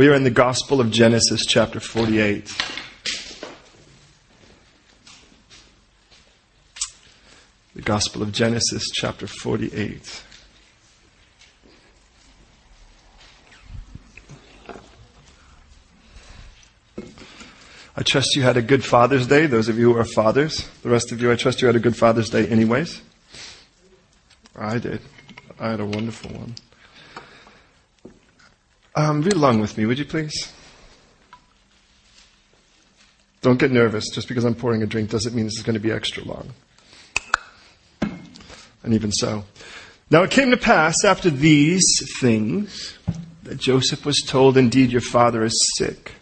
We are in the Gospel of Genesis, chapter 48. The Gospel of Genesis, chapter 48. I trust you had a good Father's Day, those of you who are fathers. The rest of you, I trust you had a good Father's Day anyways. I did. I had a wonderful one. Um, read along with me, would you please? Don't get nervous. Just because I'm pouring a drink doesn't mean this is going to be extra long. And even so. Now it came to pass after these things that Joseph was told, Indeed, your father is sick.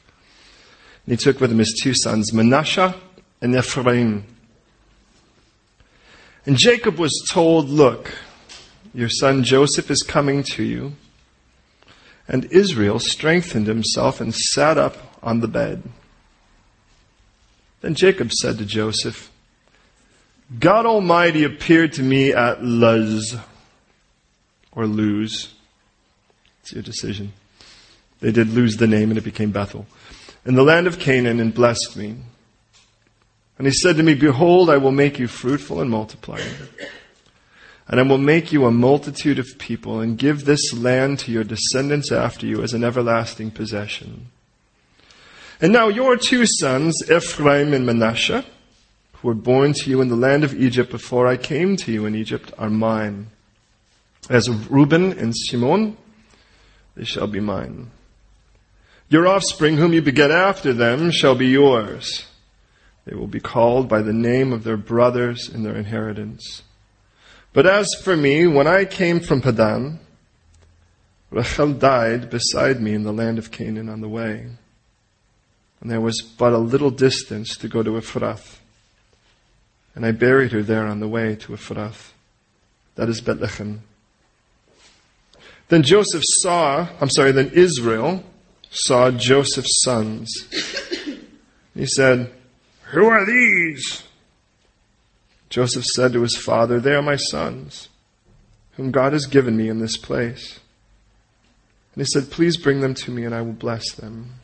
And he took with him his two sons, Manasseh and Ephraim. And Jacob was told, Look, your son Joseph is coming to you and Israel strengthened himself and sat up on the bed. Then Jacob said to Joseph, God Almighty appeared to me at Luz, or Luz. It's your decision. They did lose the name and it became Bethel. In the land of Canaan and blessed me. And he said to me, Behold, I will make you fruitful and multiply. And I will make you a multitude of people and give this land to your descendants after you as an everlasting possession. And now your two sons, Ephraim and Manasseh, who were born to you in the land of Egypt before I came to you in Egypt, are mine. As Reuben and Shimon, they shall be mine. Your offspring, whom you beget after them, shall be yours. They will be called by the name of their brothers in their inheritance. But as for me, when I came from Padan, Rachel died beside me in the land of Canaan on the way. And there was but a little distance to go to Ephrath. And I buried her there on the way to Ephrath. That is Bethlehem. Then Joseph saw, I'm sorry, then Israel saw Joseph's sons. He said, Who are these? Joseph said to his father, They are my sons, whom God has given me in this place. And he said, Please bring them to me, and I will bless them.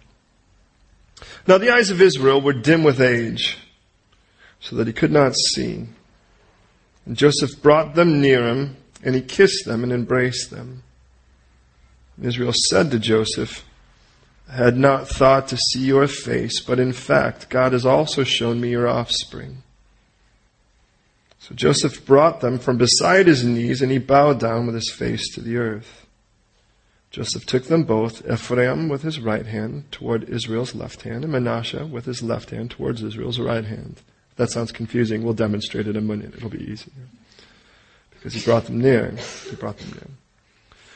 Now the eyes of Israel were dim with age, so that he could not see. And Joseph brought them near him, and he kissed them and embraced them. And Israel said to Joseph, I had not thought to see your face, but in fact, God has also shown me your offspring. So Joseph brought them from beside his knees, and he bowed down with his face to the earth. Joseph took them both, Ephraim with his right hand toward Israel's left hand, and Manasseh with his left hand towards Israel's right hand. If that sounds confusing. We'll demonstrate it in a minute. It'll be easier. Because he brought them near. He brought them near.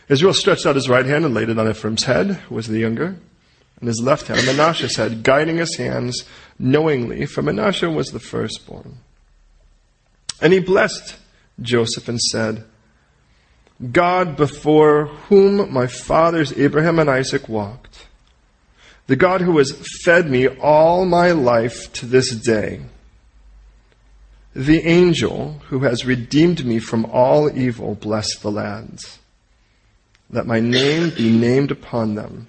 Israel stretched out his right hand and laid it on Ephraim's head, who was the younger, and his left hand on Manasseh's head, guiding his hands knowingly, for Manasseh was the firstborn. And he blessed Joseph and said, God before whom my fathers Abraham and Isaac walked, the God who has fed me all my life to this day, the angel who has redeemed me from all evil, bless the lads. Let my name be named upon them,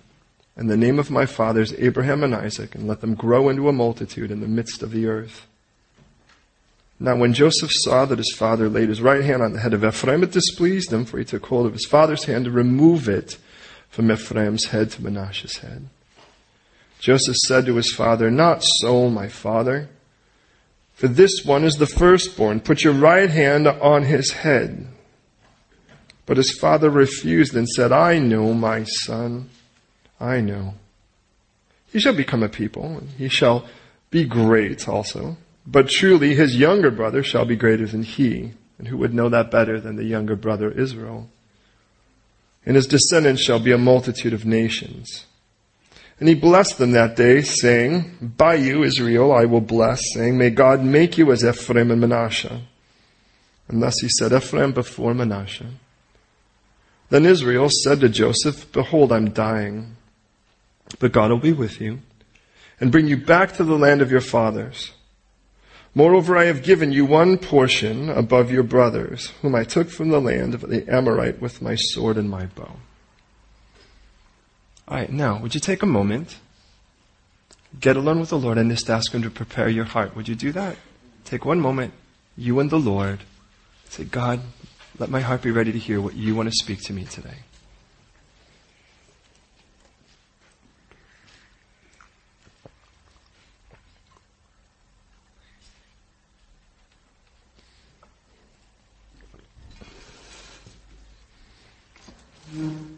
and the name of my fathers Abraham and Isaac, and let them grow into a multitude in the midst of the earth. Now when Joseph saw that his father laid his right hand on the head of Ephraim, it displeased him, for he took hold of his father's hand to remove it from Ephraim's head to Manasseh's head. Joseph said to his father, Not so, my father, for this one is the firstborn. Put your right hand on his head. But his father refused and said, I know, my son, I know. He shall become a people, and he shall be great also. But truly his younger brother shall be greater than he. And who would know that better than the younger brother Israel? And his descendants shall be a multitude of nations. And he blessed them that day, saying, By you, Israel, I will bless, saying, May God make you as Ephraim and Manasseh. And thus he said Ephraim before Manasseh. Then Israel said to Joseph, Behold, I'm dying, but God will be with you, and bring you back to the land of your fathers. Moreover, I have given you one portion above your brothers, whom I took from the land of the Amorite with my sword and my bow. All right, now, would you take a moment, get alone with the Lord, and just ask Him to prepare your heart? Would you do that? Take one moment, you and the Lord. Say, God, let my heart be ready to hear what you want to speak to me today. Mm-hmm.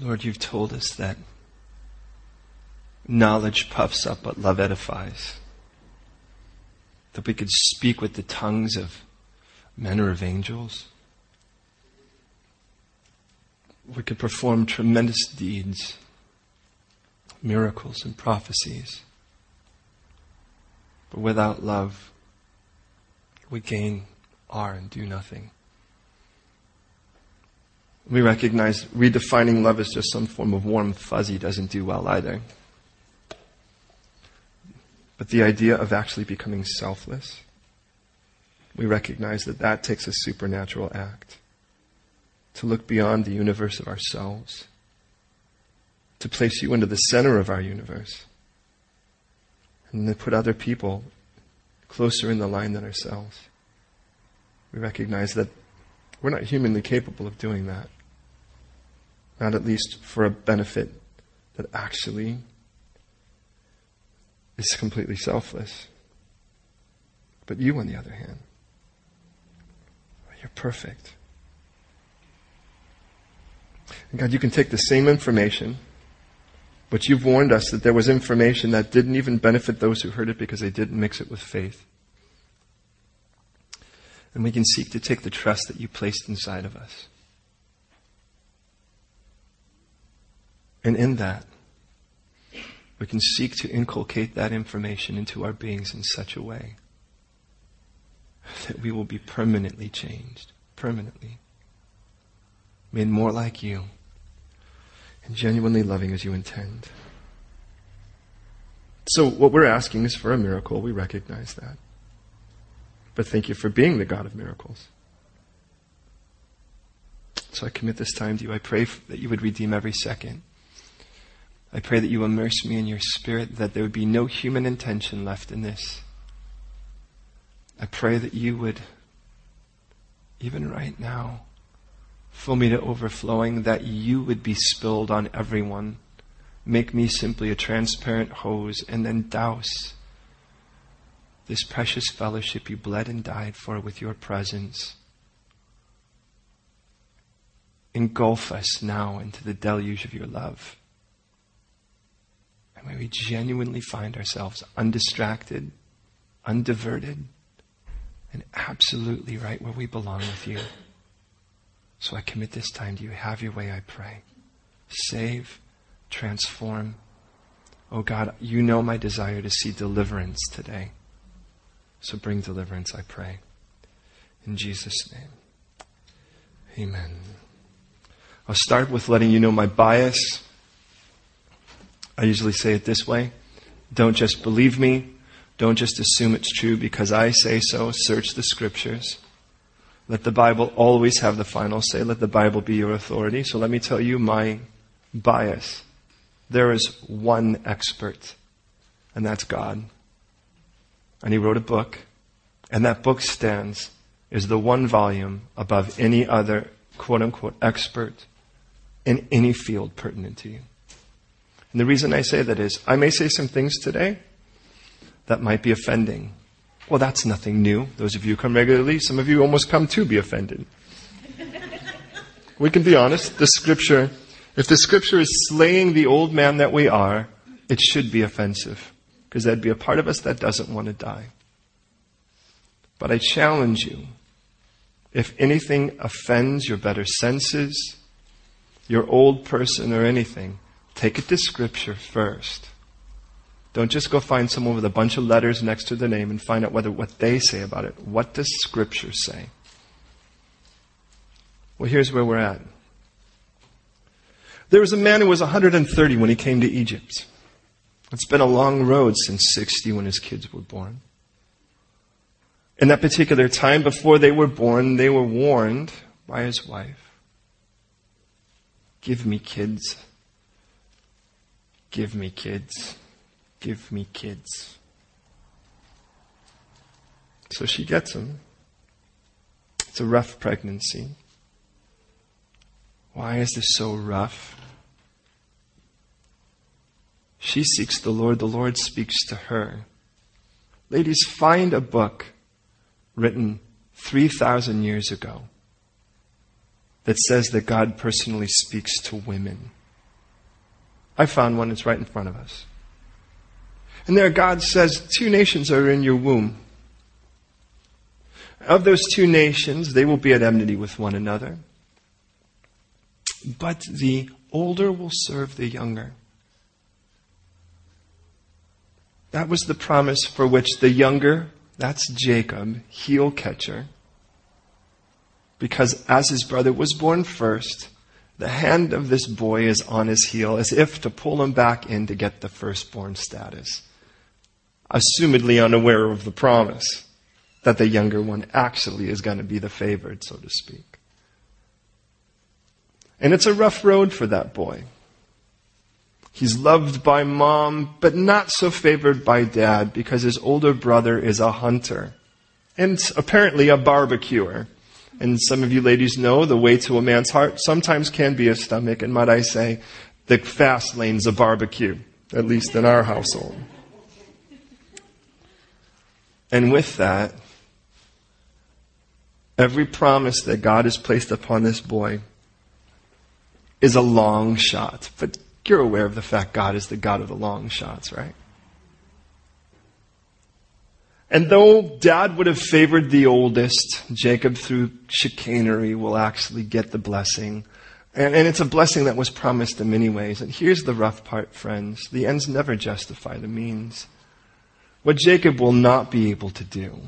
Lord, you've told us that knowledge puffs up, but love edifies. That we could speak with the tongues of men or of angels. We could perform tremendous deeds, miracles, and prophecies. But without love, we gain, are, and do nothing. We recognize redefining love as just some form of warm fuzzy doesn't do well either. But the idea of actually becoming selfless, we recognize that that takes a supernatural act. To look beyond the universe of ourselves, to place you into the center of our universe, and to put other people closer in the line than ourselves. We recognize that we're not humanly capable of doing that not at least for a benefit that actually is completely selfless. But you, on the other hand, you're perfect. And God, you can take the same information, but you've warned us that there was information that didn't even benefit those who heard it because they didn't mix it with faith. And we can seek to take the trust that you placed inside of us And in that, we can seek to inculcate that information into our beings in such a way that we will be permanently changed, permanently, made more like you, and genuinely loving as you intend. So, what we're asking is for a miracle. We recognize that. But thank you for being the God of miracles. So I commit this time to you. I pray that you would redeem every second. I pray that you immerse me in your spirit, that there would be no human intention left in this. I pray that you would, even right now, fill me to overflowing, that you would be spilled on everyone. Make me simply a transparent hose and then douse this precious fellowship you bled and died for with your presence. Engulf us now into the deluge of your love. And may we genuinely find ourselves undistracted, undiverted, and absolutely right where we belong with you. So I commit this time to you. Have your way, I pray. Save, transform. Oh God, you know my desire to see deliverance today. So bring deliverance, I pray. In Jesus' name. Amen. I'll start with letting you know my bias. I usually say it this way Don't just believe me. Don't just assume it's true because I say so. Search the scriptures. Let the Bible always have the final say. Let the Bible be your authority. So let me tell you my bias. There is one expert, and that's God. And he wrote a book, and that book stands as the one volume above any other quote unquote expert in any field pertinent to you. And the reason I say that is I may say some things today that might be offending. Well, that's nothing new. Those of you who come regularly, some of you almost come to be offended. we can be honest. The scripture, if the scripture is slaying the old man that we are, it should be offensive. Because there'd be a part of us that doesn't want to die. But I challenge you, if anything offends your better senses, your old person or anything, Take it to Scripture first Don't just go find someone with a bunch of letters next to their name and find out whether what they say about it. What does Scripture say? Well, here's where we're at. There was a man who was 130 when he came to Egypt. It's been a long road since 60 when his kids were born. In that particular time, before they were born, they were warned by his wife Give me kids. Give me kids. Give me kids. So she gets him. It's a rough pregnancy. Why is this so rough? She seeks the Lord, the Lord speaks to her. Ladies, find a book written 3,000 years ago that says that God personally speaks to women. I found one, it's right in front of us. And there God says, Two nations are in your womb. Of those two nations, they will be at enmity with one another. But the older will serve the younger. That was the promise for which the younger, that's Jacob, heel catcher, because as his brother was born first, the hand of this boy is on his heel as if to pull him back in to get the firstborn status. Assumedly unaware of the promise that the younger one actually is going to be the favored, so to speak. And it's a rough road for that boy. He's loved by mom, but not so favored by dad because his older brother is a hunter and apparently a barbecuer. And some of you ladies know the way to a man's heart sometimes can be a stomach, and might I say, the fast lane's a barbecue, at least in our household. And with that, every promise that God has placed upon this boy is a long shot. But you're aware of the fact God is the God of the long shots, right? And though dad would have favored the oldest, Jacob through chicanery will actually get the blessing. And, and, it's a blessing that was promised in many ways. And here's the rough part, friends. The ends never justify the means. What Jacob will not be able to do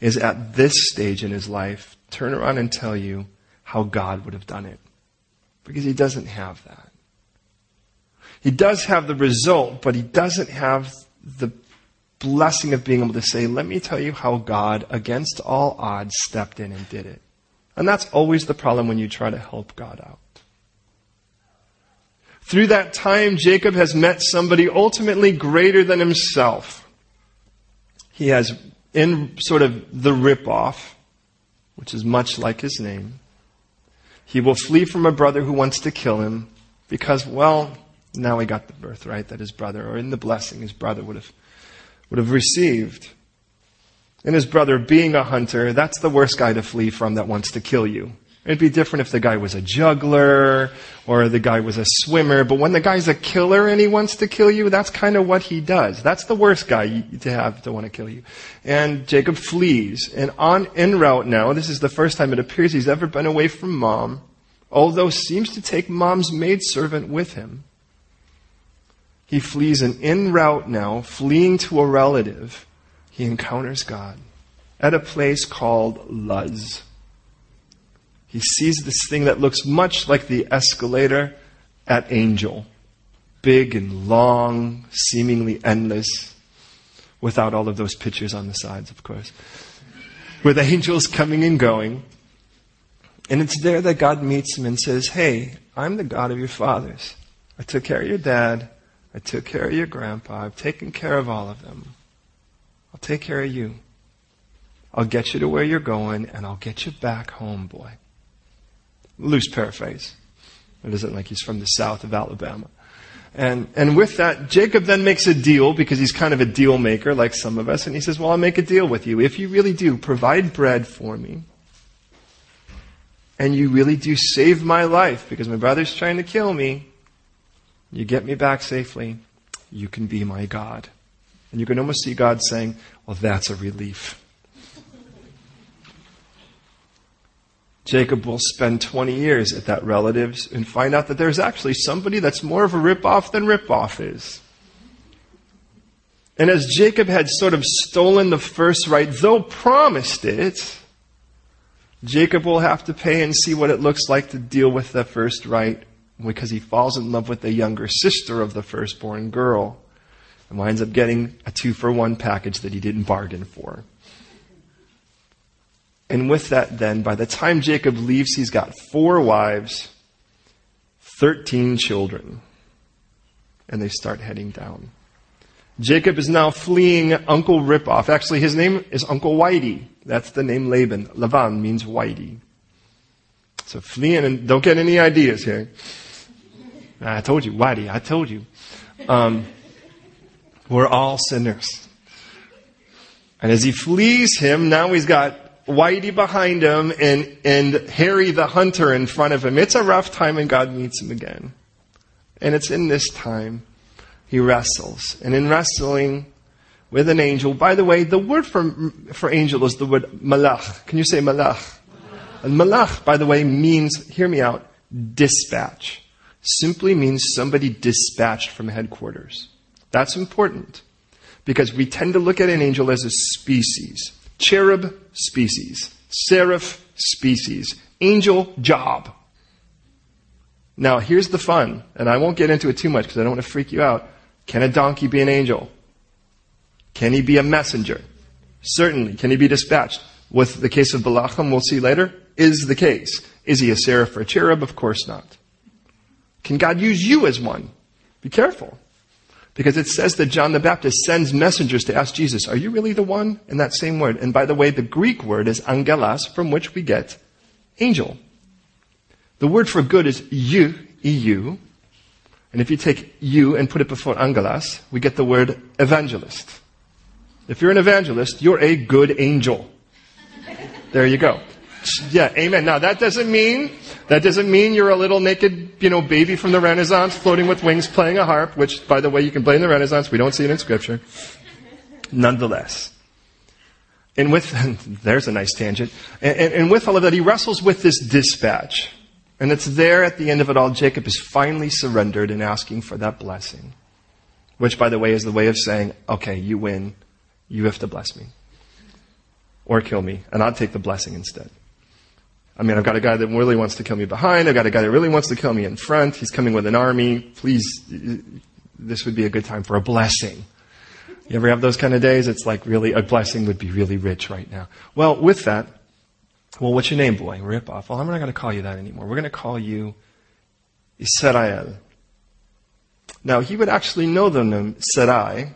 is at this stage in his life turn around and tell you how God would have done it. Because he doesn't have that. He does have the result, but he doesn't have the blessing of being able to say, let me tell you how God, against all odds, stepped in and did it. And that's always the problem when you try to help God out. Through that time, Jacob has met somebody ultimately greater than himself. He has, in sort of the ripoff, which is much like his name, he will flee from a brother who wants to kill him because, well, now he got the birthright that his brother, or in the blessing his brother would have, would have received. And his brother being a hunter, that's the worst guy to flee from that wants to kill you. It'd be different if the guy was a juggler or the guy was a swimmer, but when the guy's a killer and he wants to kill you, that's kind of what he does. That's the worst guy to have to want to kill you. And Jacob flees. And on en route now, this is the first time it appears he's ever been away from mom, although seems to take mom's maidservant with him. He flees an en route now, fleeing to a relative, he encounters God at a place called Luz. He sees this thing that looks much like the escalator at Angel. Big and long, seemingly endless, without all of those pictures on the sides, of course. With angels coming and going. And it's there that God meets him and says, Hey, I'm the God of your fathers. I took care of your dad. I took care of your grandpa. I've taken care of all of them. I'll take care of you. I'll get you to where you're going and I'll get you back home, boy. Loose paraphrase. It isn't like he's from the south of Alabama. And, and with that, Jacob then makes a deal because he's kind of a deal maker like some of us. And he says, well, I'll make a deal with you. If you really do provide bread for me and you really do save my life because my brother's trying to kill me, you get me back safely, you can be my God. And you can almost see God saying, well, that's a relief. Jacob will spend 20 years at that relative's and find out that there's actually somebody that's more of a ripoff than ripoff is. And as Jacob had sort of stolen the first right, though promised it, Jacob will have to pay and see what it looks like to deal with the first right because he falls in love with the younger sister of the firstborn girl and winds up getting a two for one package that he didn't bargain for. And with that, then, by the time Jacob leaves, he's got four wives, 13 children, and they start heading down. Jacob is now fleeing Uncle Ripoff. Actually, his name is Uncle Whitey. That's the name Laban. Lavan means Whitey. So fleeing, and don't get any ideas here. I told you, Whitey, I told you. Um, we're all sinners. And as he flees him, now he's got Whitey behind him and, and Harry the hunter in front of him. It's a rough time and God meets him again. And it's in this time he wrestles. And in wrestling with an angel, by the way, the word for, for angel is the word malach. Can you say malach? And malach, by the way, means, hear me out, dispatch. Simply means somebody dispatched from headquarters. That's important because we tend to look at an angel as a species. Cherub, species. Seraph, species. Angel, job. Now, here's the fun, and I won't get into it too much because I don't want to freak you out. Can a donkey be an angel? Can he be a messenger? Certainly. Can he be dispatched? With the case of Balacham, we'll see later, is the case. Is he a seraph or a cherub? Of course not. Can God use you as one? Be careful. Because it says that John the Baptist sends messengers to ask Jesus, are you really the one? In that same word. And by the way, the Greek word is angelos, from which we get angel. The word for good is you, EU. And if you take you and put it before angelos, we get the word evangelist. If you're an evangelist, you're a good angel. There you go. Yeah, amen. Now that doesn't mean that doesn't mean you're a little naked, you know, baby from the Renaissance floating with wings playing a harp, which, by the way, you can play in the Renaissance. We don't see it in Scripture. Nonetheless. And with, there's a nice tangent. And, and, and with all of that, he wrestles with this dispatch. And it's there at the end of it all, Jacob is finally surrendered and asking for that blessing. Which, by the way, is the way of saying, okay, you win. You have to bless me. Or kill me. And I'll take the blessing instead. I mean, I've got a guy that really wants to kill me behind. I've got a guy that really wants to kill me in front. He's coming with an army. Please, this would be a good time for a blessing. You ever have those kind of days? It's like really, a blessing would be really rich right now. Well, with that, well, what's your name, boy? Rip off. Well, I'm not going to call you that anymore. We're going to call you Israel. Now, he would actually know the name Sarai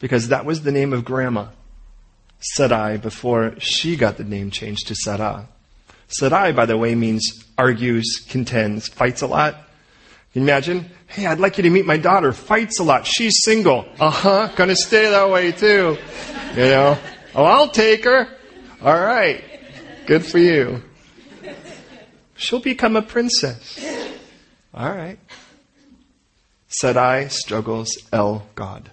because that was the name of grandma. Sarai before she got the name changed to Sarah. Sarai, by the way, means argues, contends, fights a lot. Can you imagine? Hey, I'd like you to meet my daughter. Fights a lot. She's single. Uh huh. Gonna stay that way too. You know? Oh, I'll take her. All right. Good for you. She'll become a princess. All right. Sarai struggles El God.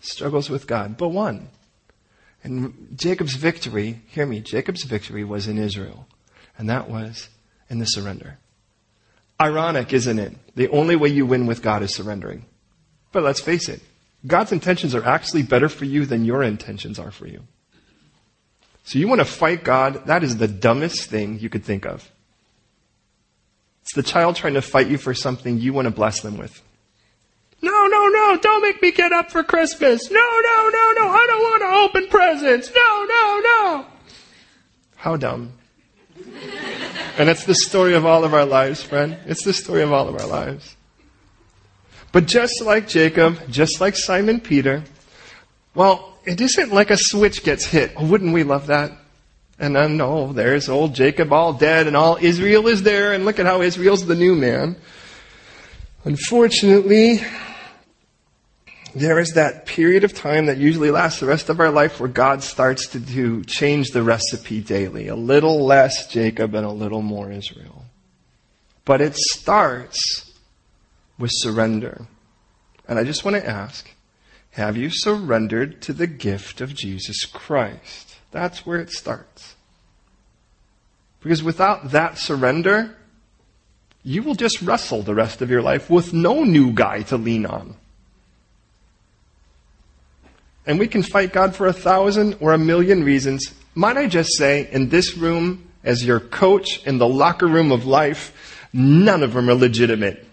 Struggles with God, but won. And Jacob's victory, hear me, Jacob's victory was in Israel and that was in the surrender. Ironic, isn't it? The only way you win with God is surrendering. But let's face it, God's intentions are actually better for you than your intentions are for you. So you want to fight God? That is the dumbest thing you could think of. It's the child trying to fight you for something you want to bless them with. No, no, no, don't make me get up for Christmas. No, no, no, no, I don't want to open presents. No, no, no. How dumb. And it's the story of all of our lives, friend. It's the story of all of our lives. But just like Jacob, just like Simon Peter, well, it isn't like a switch gets hit. Oh, wouldn't we love that? And then, no, there's old Jacob all dead and all Israel is there and look at how Israel's the new man. Unfortunately, there is that period of time that usually lasts the rest of our life where God starts to do, change the recipe daily. A little less Jacob and a little more Israel. But it starts with surrender. And I just want to ask, have you surrendered to the gift of Jesus Christ? That's where it starts. Because without that surrender, you will just wrestle the rest of your life with no new guy to lean on. And we can fight God for a thousand or a million reasons. Might I just say, in this room, as your coach in the locker room of life, none of them are legitimate.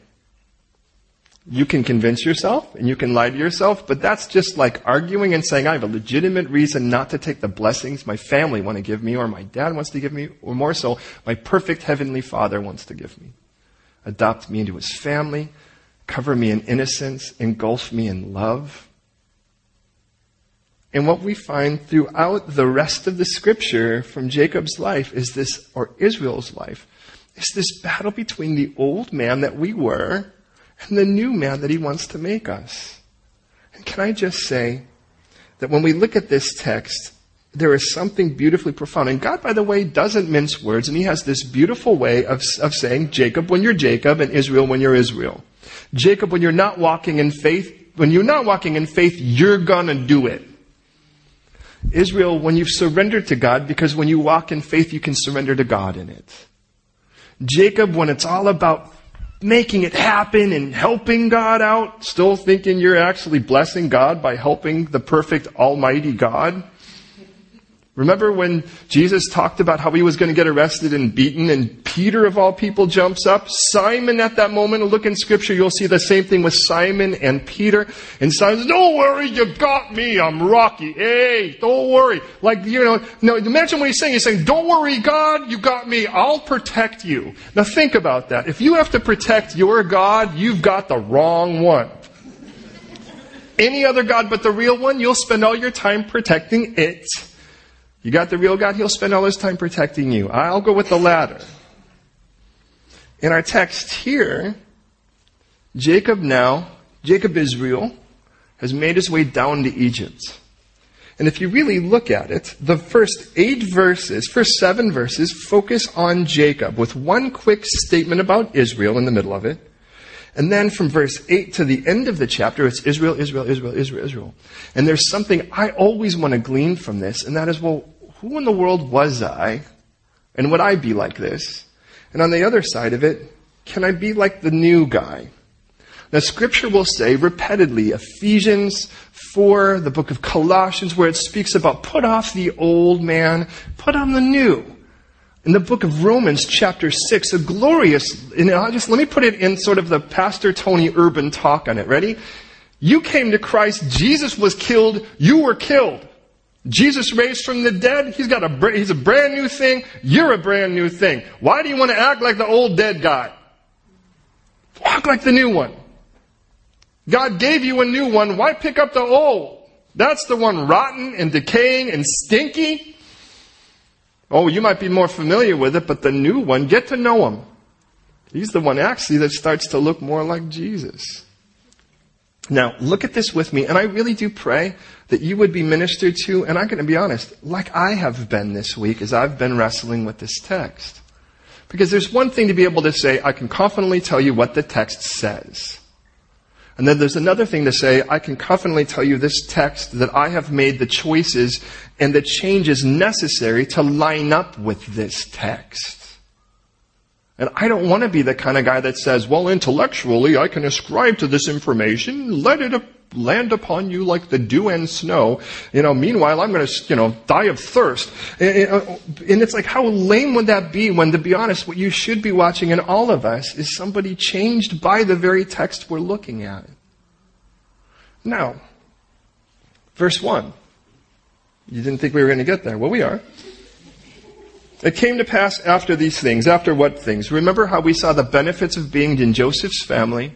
You can convince yourself and you can lie to yourself, but that's just like arguing and saying, I have a legitimate reason not to take the blessings my family want to give me or my dad wants to give me, or more so, my perfect heavenly father wants to give me. Adopt me into his family, cover me in innocence, engulf me in love. And what we find throughout the rest of the scripture from Jacob's life is this, or Israel's life, is this battle between the old man that we were and the new man that he wants to make us. And can I just say that when we look at this text, there is something beautifully profound. And God, by the way, doesn't mince words, and He has this beautiful way of, of saying, Jacob when you're Jacob, and Israel when you're Israel. Jacob, when you're not walking in faith, when you're not walking in faith, you're gonna do it. Israel, when you've surrendered to God, because when you walk in faith, you can surrender to God in it. Jacob, when it's all about making it happen and helping God out, still thinking you're actually blessing God by helping the perfect Almighty God. Remember when Jesus talked about how he was going to get arrested and beaten and Peter of all people jumps up? Simon at that moment, look in scripture, you'll see the same thing with Simon and Peter. And Simon says, don't worry, you got me, I'm Rocky. Hey, don't worry. Like, you know, no, imagine what he's saying. He's saying, don't worry, God, you got me, I'll protect you. Now think about that. If you have to protect your God, you've got the wrong one. Any other God but the real one, you'll spend all your time protecting it. You got the real God, He'll spend all His time protecting you. I'll go with the latter. In our text here, Jacob now, Jacob Israel, has made his way down to Egypt. And if you really look at it, the first eight verses, first seven verses, focus on Jacob with one quick statement about Israel in the middle of it. And then from verse 8 to the end of the chapter, it's Israel, Israel, Israel, Israel, Israel. And there's something I always want to glean from this, and that is, well, who in the world was I? And would I be like this? And on the other side of it, can I be like the new guy? Now scripture will say repeatedly, Ephesians 4, the book of Colossians, where it speaks about put off the old man, put on the new. In the book of Romans, chapter 6, a glorious, and I'll just, let me put it in sort of the Pastor Tony Urban talk on it. Ready? You came to Christ, Jesus was killed, you were killed. Jesus raised from the dead. He's got a, he's a brand new thing. You're a brand new thing. Why do you want to act like the old dead guy? Walk like the new one. God gave you a new one. Why pick up the old? That's the one rotten and decaying and stinky. Oh, you might be more familiar with it, but the new one, get to know him. He's the one actually that starts to look more like Jesus. Now, look at this with me, and I really do pray that you would be ministered to, and I'm going to be honest, like I have been this week as I've been wrestling with this text. Because there's one thing to be able to say, I can confidently tell you what the text says. And then there's another thing to say, I can confidently tell you this text that I have made the choices and the changes necessary to line up with this text. And I don't want to be the kind of guy that says, well, intellectually, I can ascribe to this information, let it land upon you like the dew and snow. You know, meanwhile, I'm going to, you know, die of thirst. Eh, eh, oh, and it's like, how lame would that be when, to be honest, what you should be watching in all of us is somebody changed by the very text we're looking at. Now, verse 1. You didn't think we were going to get there. Well, we are. It came to pass after these things. After what things? Remember how we saw the benefits of being in Joseph's family,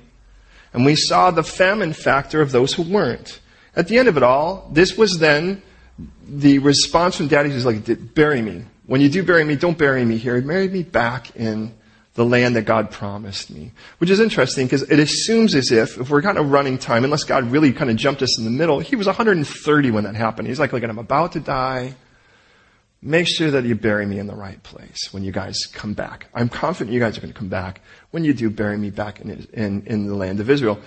and we saw the famine factor of those who weren't. At the end of it all, this was then the response from daddy is like, bury me. When you do bury me, don't bury me here. Bury me back in the land that God promised me. Which is interesting because it assumes as if, if we're kind of running time, unless God really kind of jumped us in the middle, he was 130 when that happened. He's like, like I'm about to die. Make sure that you bury me in the right place when you guys come back. I'm confident you guys are going to come back. When you do, bury me back in, in, in the land of Israel.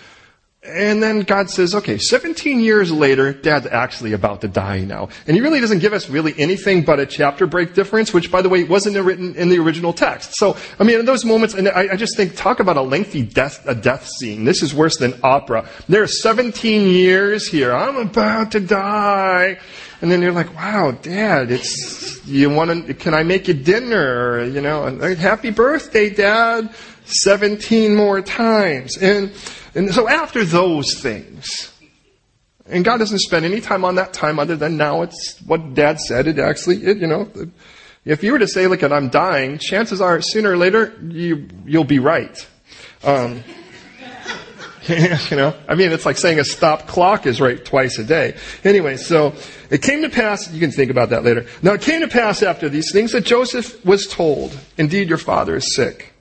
And then God says, okay, 17 years later, dad's actually about to die now. And he really doesn't give us really anything but a chapter break difference, which by the way, wasn't written in the original text. So, I mean, in those moments, and I, I just think, talk about a lengthy death, a death scene. This is worse than opera. There are 17 years here. I'm about to die. And then you're like, wow, dad, it's, you want to, can I make you dinner? You know, happy birthday, dad. 17 more times. And, and so after those things, and God doesn't spend any time on that time other than now it's what dad said. It actually, it, you know, if you were to say, look, I'm dying, chances are sooner or later you, you'll be right. Um, you know, I mean, it's like saying a stop clock is right twice a day. Anyway, so it came to pass, you can think about that later. Now it came to pass after these things that Joseph was told, indeed your father is sick.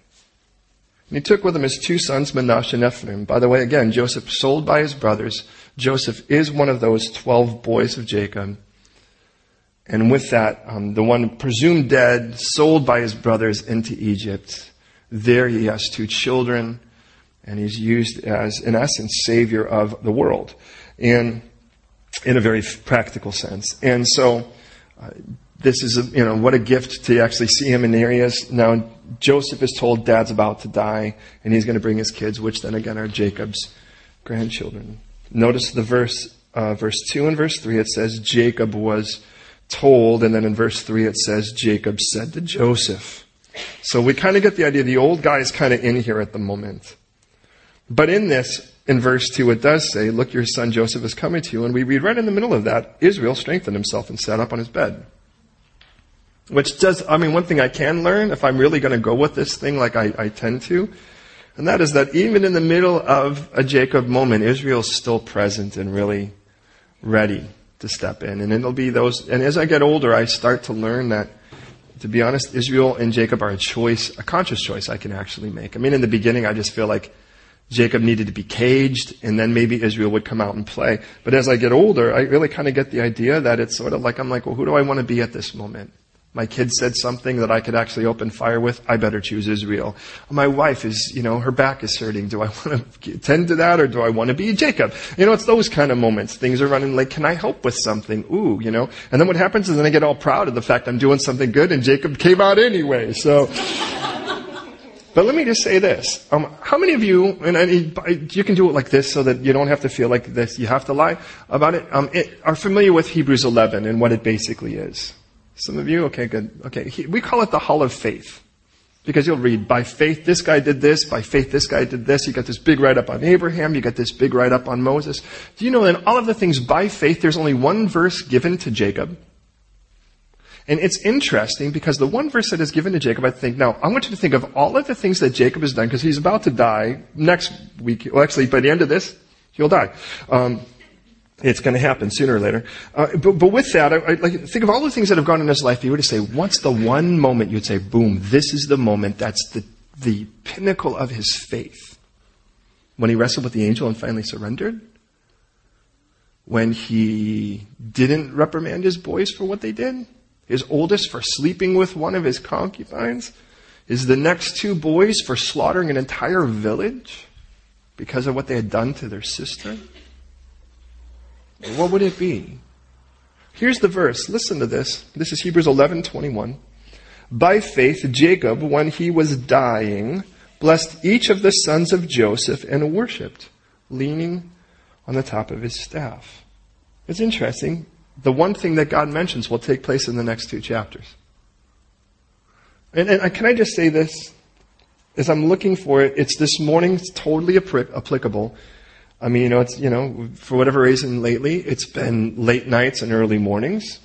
And he took with him his two sons, Manasseh and Ephraim. By the way, again, Joseph sold by his brothers. Joseph is one of those 12 boys of Jacob. And with that, um, the one presumed dead, sold by his brothers into Egypt. There he has two children, and he's used as, in essence, savior of the world. And in a very practical sense. And so, uh, this is, a, you know, what a gift to actually see him in areas. Now, Joseph is told dad's about to die, and he's going to bring his kids, which then again are Jacob's grandchildren. Notice the verse, uh, verse 2 and verse 3, it says Jacob was told, and then in verse 3 it says Jacob said to Joseph. So we kind of get the idea the old guy is kind of in here at the moment. But in this, in verse 2, it does say, Look, your son Joseph is coming to you. And we read right in the middle of that, Israel strengthened himself and sat up on his bed. Which does, I mean, one thing I can learn, if I'm really going to go with this thing like I, I tend to, and that is that even in the middle of a Jacob moment, Israel's still present and really ready to step in. And it'll be those, and as I get older, I start to learn that, to be honest, Israel and Jacob are a choice, a conscious choice I can actually make. I mean, in the beginning, I just feel like Jacob needed to be caged, and then maybe Israel would come out and play. But as I get older, I really kind of get the idea that it's sort of like, I'm like, well, who do I want to be at this moment? My kid said something that I could actually open fire with, I better choose Israel. My wife is, you know, her back is hurting. Do I want to tend to that or do I want to be Jacob? You know, it's those kind of moments. Things are running like, can I help with something? Ooh, you know. And then what happens is then I get all proud of the fact I'm doing something good and Jacob came out anyway. So, but let me just say this. Um, how many of you, and I, you can do it like this so that you don't have to feel like this, you have to lie about it, um, it are familiar with Hebrews 11 and what it basically is? Some of you? Okay, good. Okay. He, we call it the Hall of Faith. Because you'll read, by faith this guy did this, by faith this guy did this. You got this big write up on Abraham, you got this big write up on Moses. Do you know that all of the things by faith, there's only one verse given to Jacob? And it's interesting because the one verse that is given to Jacob, I think, now I want you to think of all of the things that Jacob has done because he's about to die next week. Well, actually, by the end of this, he'll die. Um, it's going to happen sooner or later. Uh, but, but, with that, I, I, like, think of all the things that have gone in his life. If you were to say, what's the one moment you'd say, boom, this is the moment that's the, the pinnacle of his faith? When he wrestled with the angel and finally surrendered? When he didn't reprimand his boys for what they did? His oldest for sleeping with one of his concubines? Is the next two boys for slaughtering an entire village because of what they had done to their sister? What would it be? Here's the verse. Listen to this. This is Hebrews 11:21. By faith Jacob when he was dying blessed each of the sons of Joseph and worshiped leaning on the top of his staff. It's interesting. The one thing that God mentions will take place in the next two chapters. And, and can I just say this? As I'm looking for it, it's this morning, it's totally applicable. I mean, you know, it's, you know, for whatever reason lately, it's been late nights and early mornings.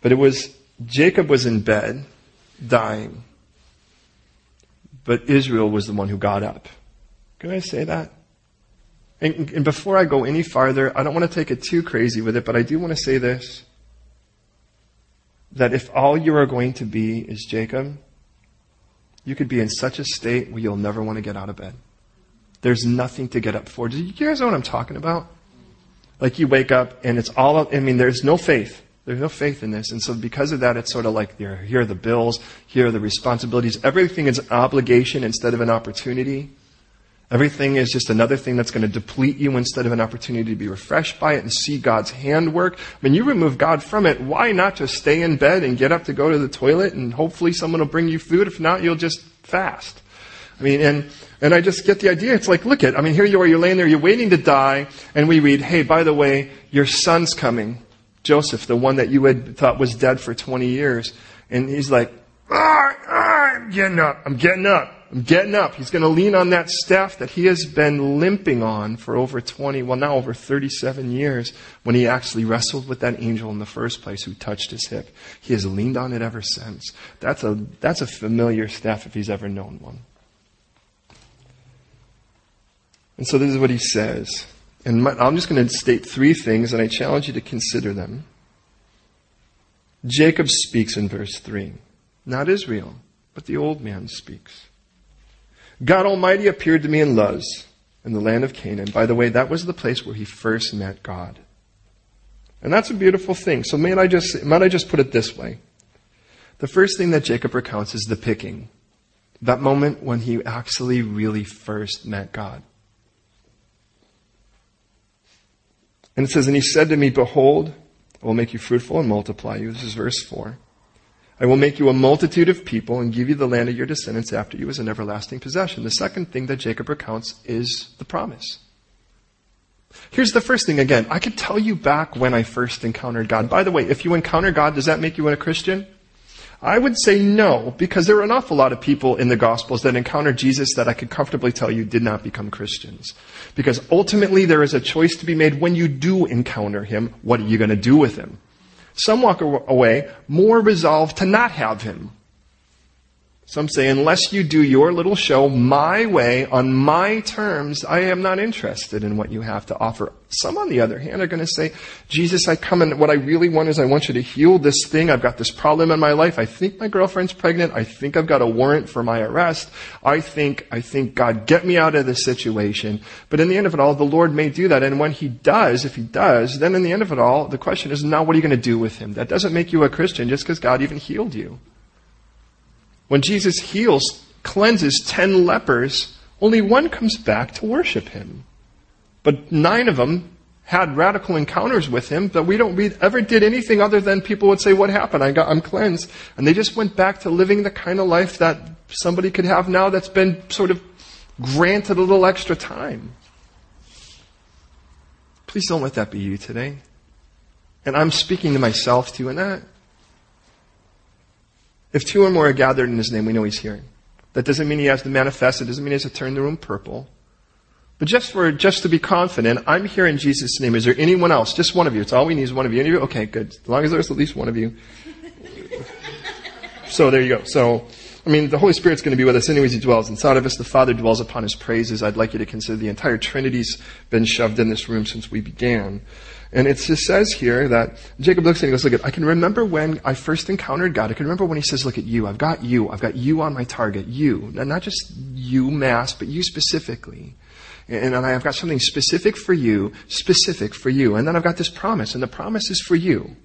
But it was, Jacob was in bed, dying. But Israel was the one who got up. Can I say that? And, and before I go any farther, I don't want to take it too crazy with it, but I do want to say this. That if all you are going to be is Jacob, you could be in such a state where you'll never want to get out of bed. There's nothing to get up for. Do you guys know what I'm talking about? Like you wake up and it's all, I mean, there's no faith. There's no faith in this. And so because of that, it's sort of like here are the bills, here are the responsibilities. Everything is an obligation instead of an opportunity. Everything is just another thing that's going to deplete you instead of an opportunity to be refreshed by it and see God's handwork. When you remove God from it, why not just stay in bed and get up to go to the toilet and hopefully someone will bring you food? If not, you'll just fast. I mean, and, and I just get the idea. It's like, look at, I mean, here you are, you're laying there, you're waiting to die, and we read, hey, by the way, your son's coming. Joseph, the one that you had thought was dead for 20 years. And he's like, ah, ah, I'm getting up, I'm getting up. I'm getting up. He's going to lean on that staff that he has been limping on for over 20, well, now over 37 years when he actually wrestled with that angel in the first place who touched his hip. He has leaned on it ever since. That's a, that's a familiar staff if he's ever known one. And so this is what he says. And my, I'm just going to state three things and I challenge you to consider them. Jacob speaks in verse 3. Not Israel, but the old man speaks. God Almighty appeared to me in Luz, in the land of Canaan. By the way, that was the place where he first met God. And that's a beautiful thing. So might I just, might I just put it this way? The first thing that Jacob recounts is the picking. That moment when he actually really first met God. And it says, And he said to me, Behold, I will make you fruitful and multiply you. This is verse 4. I will make you a multitude of people and give you the land of your descendants after you as an everlasting possession. The second thing that Jacob recounts is the promise. Here's the first thing again. I could tell you back when I first encountered God. By the way, if you encounter God, does that make you a Christian? I would say no, because there are an awful lot of people in the Gospels that encountered Jesus that I could comfortably tell you did not become Christians. Because ultimately there is a choice to be made when you do encounter Him. What are you going to do with Him? Some walk away more resolved to not have him. Some say, unless you do your little show my way, on my terms, I am not interested in what you have to offer. Some, on the other hand, are going to say, Jesus, I come and what I really want is I want you to heal this thing. I've got this problem in my life. I think my girlfriend's pregnant. I think I've got a warrant for my arrest. I think, I think God, get me out of this situation. But in the end of it all, the Lord may do that. And when He does, if He does, then in the end of it all, the question is now what are you going to do with Him? That doesn't make you a Christian just because God even healed you. When Jesus heals, cleanses ten lepers, only one comes back to worship him. But nine of them had radical encounters with him that we don't read ever did anything other than people would say, What happened? I got I'm cleansed. And they just went back to living the kind of life that somebody could have now that's been sort of granted a little extra time. Please don't let that be you today. And I'm speaking to myself too in that. If two or more are gathered in his name, we know he's hearing. That doesn't mean he has to manifest. It doesn't mean he has to turn the room purple. But just for, just to be confident, I'm here in Jesus' name. Is there anyone else? Just one of you. It's all we need is one of you. Any of you? Okay, good. As long as there's at least one of you. so there you go. So, I mean, the Holy Spirit's going to be with us anyways. He dwells inside of us. The Father dwells upon his praises. I'd like you to consider the entire Trinity's been shoved in this room since we began. And it just says here that Jacob looks at and goes, look, I can remember when I first encountered God. I can remember when he says, look at you. I've got you. I've got you on my target. You. Not just you mass, but you specifically. And I've got something specific for you, specific for you. And then I've got this promise, and the promise is for you.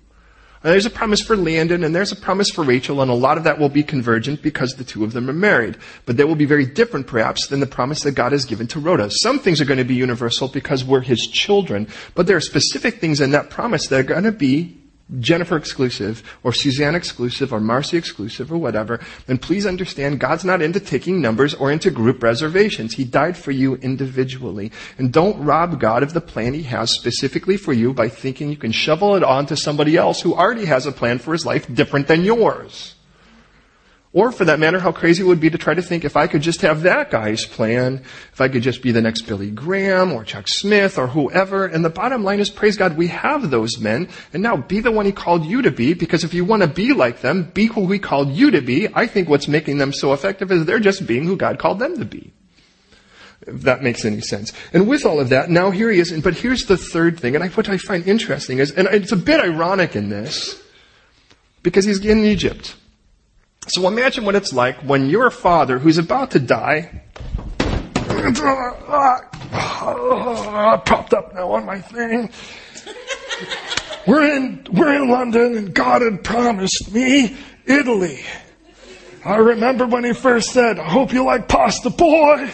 There's a promise for Landon and there's a promise for Rachel, and a lot of that will be convergent because the two of them are married. But they will be very different, perhaps, than the promise that God has given to Rhoda. Some things are going to be universal because we're his children, but there are specific things in that promise that are going to be Jennifer exclusive or Suzanne exclusive or Marcy exclusive or whatever, then please understand God's not into taking numbers or into group reservations. He died for you individually. And don't rob God of the plan He has specifically for you by thinking you can shovel it on to somebody else who already has a plan for his life different than yours. Or for that matter, how crazy it would be to try to think if I could just have that guy's plan, if I could just be the next Billy Graham or Chuck Smith or whoever. And the bottom line is, praise God, we have those men. And now be the one he called you to be, because if you want to be like them, be who he called you to be. I think what's making them so effective is they're just being who God called them to be. If that makes any sense. And with all of that, now here he is. And, but here's the third thing, and I, what I find interesting is, and it's a bit ironic in this, because he's in Egypt. So imagine what it's like when your father, who's about to die, propped up now on my thing. We're in, we're in London and God had promised me Italy. I remember when he first said, I hope you like pasta boy.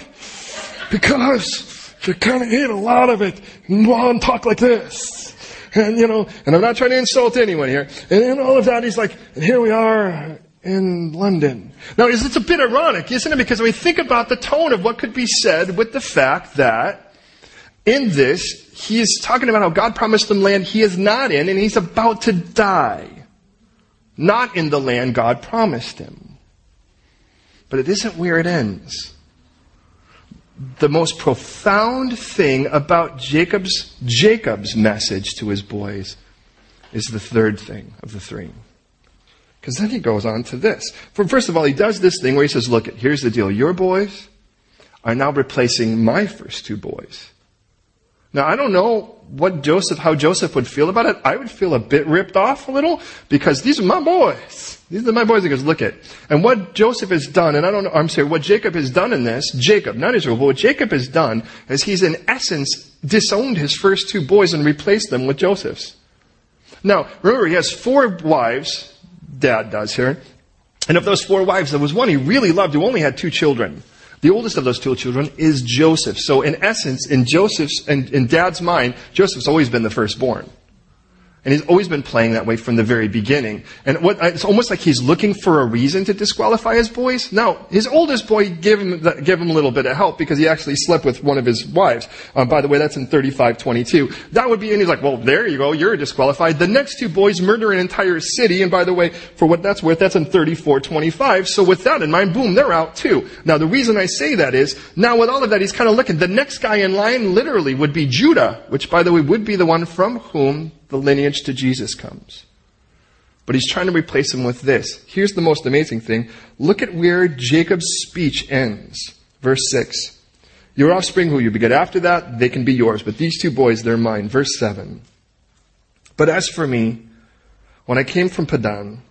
because you kind of eat a lot of it and talk like this. And, you know, and I'm not trying to insult anyone here. And then all of that, he's like, and here we are in London. Now, it's a bit ironic, isn't it? Because when we think about the tone of what could be said with the fact that in this, he is talking about how God promised him land he is not in, and he's about to die. Not in the land God promised him. But it isn't where it ends. The most profound thing about Jacob's, Jacob's message to his boys is the third thing of the three. Because then he goes on to this. First of all, he does this thing where he says, look, here's the deal. Your boys are now replacing my first two boys. Now, I don't know what Joseph, how Joseph would feel about it. I would feel a bit ripped off a little because these are my boys. These are my boys. He goes, look at. And what Joseph has done, and I don't know, I'm sorry, what Jacob has done in this, Jacob, not Israel, but what Jacob has done is he's in essence disowned his first two boys and replaced them with Joseph's. Now, remember, he has four wives, dad does here. And of those four wives, there was one he really loved who only had two children. The oldest of those two children is Joseph. So in essence, in Joseph's, and in dad's mind, Joseph's always been the firstborn. And he's always been playing that way from the very beginning. And what, it's almost like he's looking for a reason to disqualify his boys. Now, his oldest boy gave him, gave him a little bit of help because he actually slept with one of his wives. Um, by the way, that's in 3522. That would be, and he's like, well, there you go, you're disqualified. The next two boys murder an entire city, and by the way, for what that's worth, that's in 3425. So with that in mind, boom, they're out too. Now, the reason I say that is, now with all of that, he's kind of looking. The next guy in line literally would be Judah, which by the way would be the one from whom the lineage to Jesus comes. But he's trying to replace him with this. Here's the most amazing thing. Look at where Jacob's speech ends. Verse 6. Your offspring who you beget after that, they can be yours, but these two boys, they're mine. Verse 7. But as for me, when I came from Padan,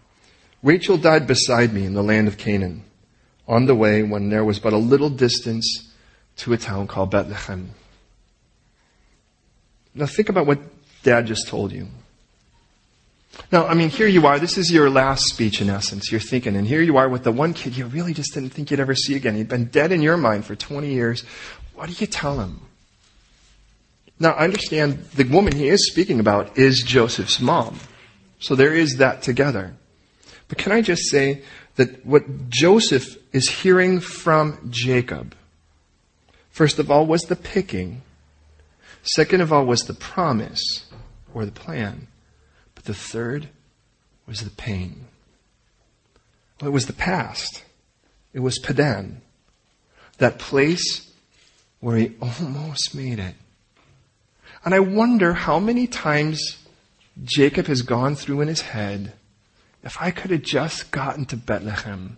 Rachel died beside me in the land of Canaan, on the way when there was but a little distance to a town called Bethlehem. Now think about what Dad just told you. Now, I mean, here you are. This is your last speech in essence. You're thinking, and here you are with the one kid you really just didn't think you'd ever see again. He'd been dead in your mind for 20 years. What do you tell him? Now, I understand the woman he is speaking about is Joseph's mom. So there is that together. But can I just say that what Joseph is hearing from Jacob, first of all, was the picking. Second of all, was the promise or the plan. But the third was the pain. Well, it was the past. It was Padan. That place where he almost made it. And I wonder how many times Jacob has gone through in his head, if I could have just gotten to Bethlehem,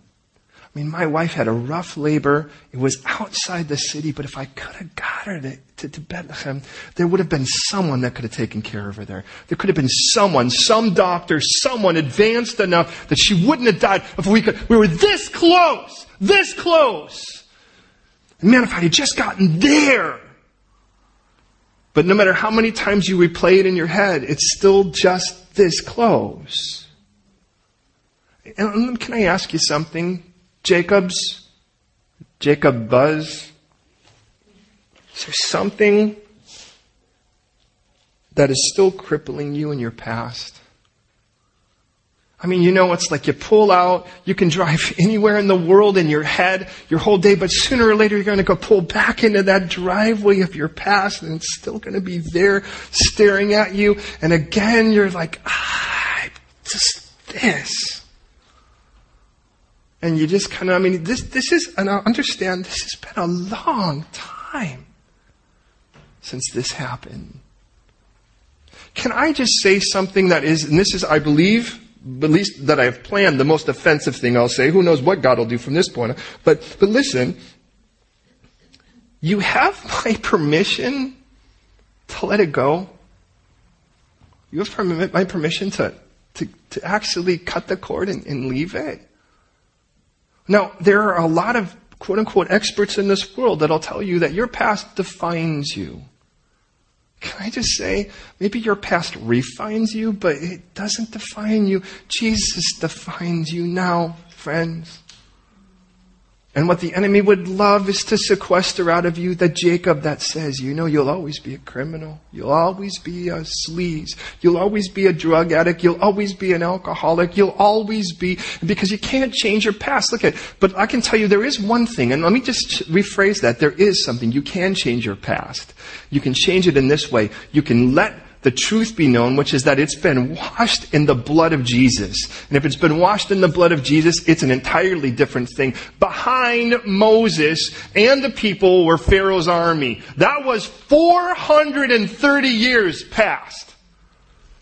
I mean, my wife had a rough labor. It was outside the city, but if I could have got her to, to, to, Bethlehem, there would have been someone that could have taken care of her there. There could have been someone, some doctor, someone advanced enough that she wouldn't have died if we could. We were this close, this close. And man, if I had just gotten there. But no matter how many times you replay it in your head, it's still just this close. And can I ask you something? Jacob's, Jacob Buzz. Is there something that is still crippling you in your past? I mean, you know, it's like you pull out, you can drive anywhere in the world in your head your whole day, but sooner or later you're going to go pull back into that driveway of your past and it's still going to be there staring at you. And again, you're like, ah, just this. And you just kind of, I mean, this, this is, and I understand this has been a long time since this happened. Can I just say something that is, and this is, I believe, at least that I've planned, the most offensive thing I'll say. Who knows what God will do from this point on. But, but listen, you have my permission to let it go. You have my permission to, to, to actually cut the cord and, and leave it. Now, there are a lot of quote unquote experts in this world that'll tell you that your past defines you. Can I just say, maybe your past refines you, but it doesn't define you. Jesus defines you now, friends. And what the enemy would love is to sequester out of you the Jacob that says, you know, you'll always be a criminal. You'll always be a sleaze. You'll always be a drug addict. You'll always be an alcoholic. You'll always be, because you can't change your past. Look at, but I can tell you there is one thing, and let me just rephrase that. There is something. You can change your past. You can change it in this way. You can let the truth be known, which is that it's been washed in the blood of Jesus. And if it's been washed in the blood of Jesus, it's an entirely different thing. Behind Moses and the people were Pharaoh's army. That was 430 years past.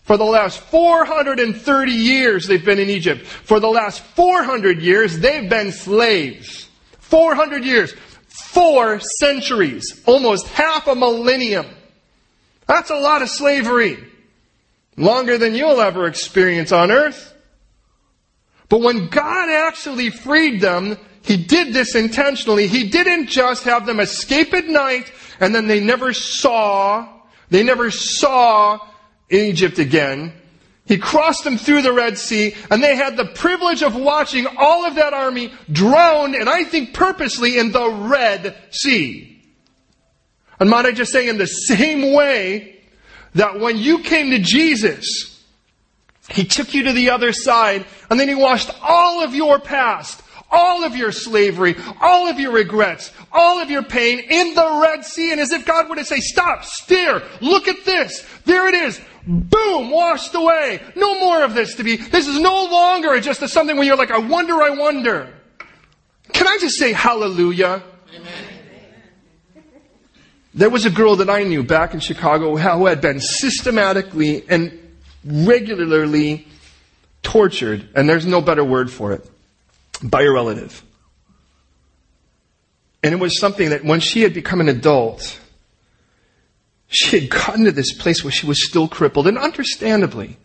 For the last 430 years they've been in Egypt. For the last 400 years they've been slaves. 400 years. Four centuries. Almost half a millennium. That's a lot of slavery. Longer than you'll ever experience on earth. But when God actually freed them, He did this intentionally. He didn't just have them escape at night and then they never saw, they never saw Egypt again. He crossed them through the Red Sea, and they had the privilege of watching all of that army drown, and I think purposely, in the Red Sea. And might I just say, in the same way that when you came to Jesus, He took you to the other side, and then He washed all of your past, all of your slavery, all of your regrets, all of your pain in the Red Sea, and as if God were to say, stop, stare, look at this, there it is, boom, washed away. No more of this to be, this is no longer just something where you're like, I wonder, I wonder. Can I just say hallelujah? Amen. There was a girl that I knew back in Chicago who had been systematically and regularly tortured, and there's no better word for it, by a relative. And it was something that when she had become an adult, she had gotten to this place where she was still crippled, and understandably.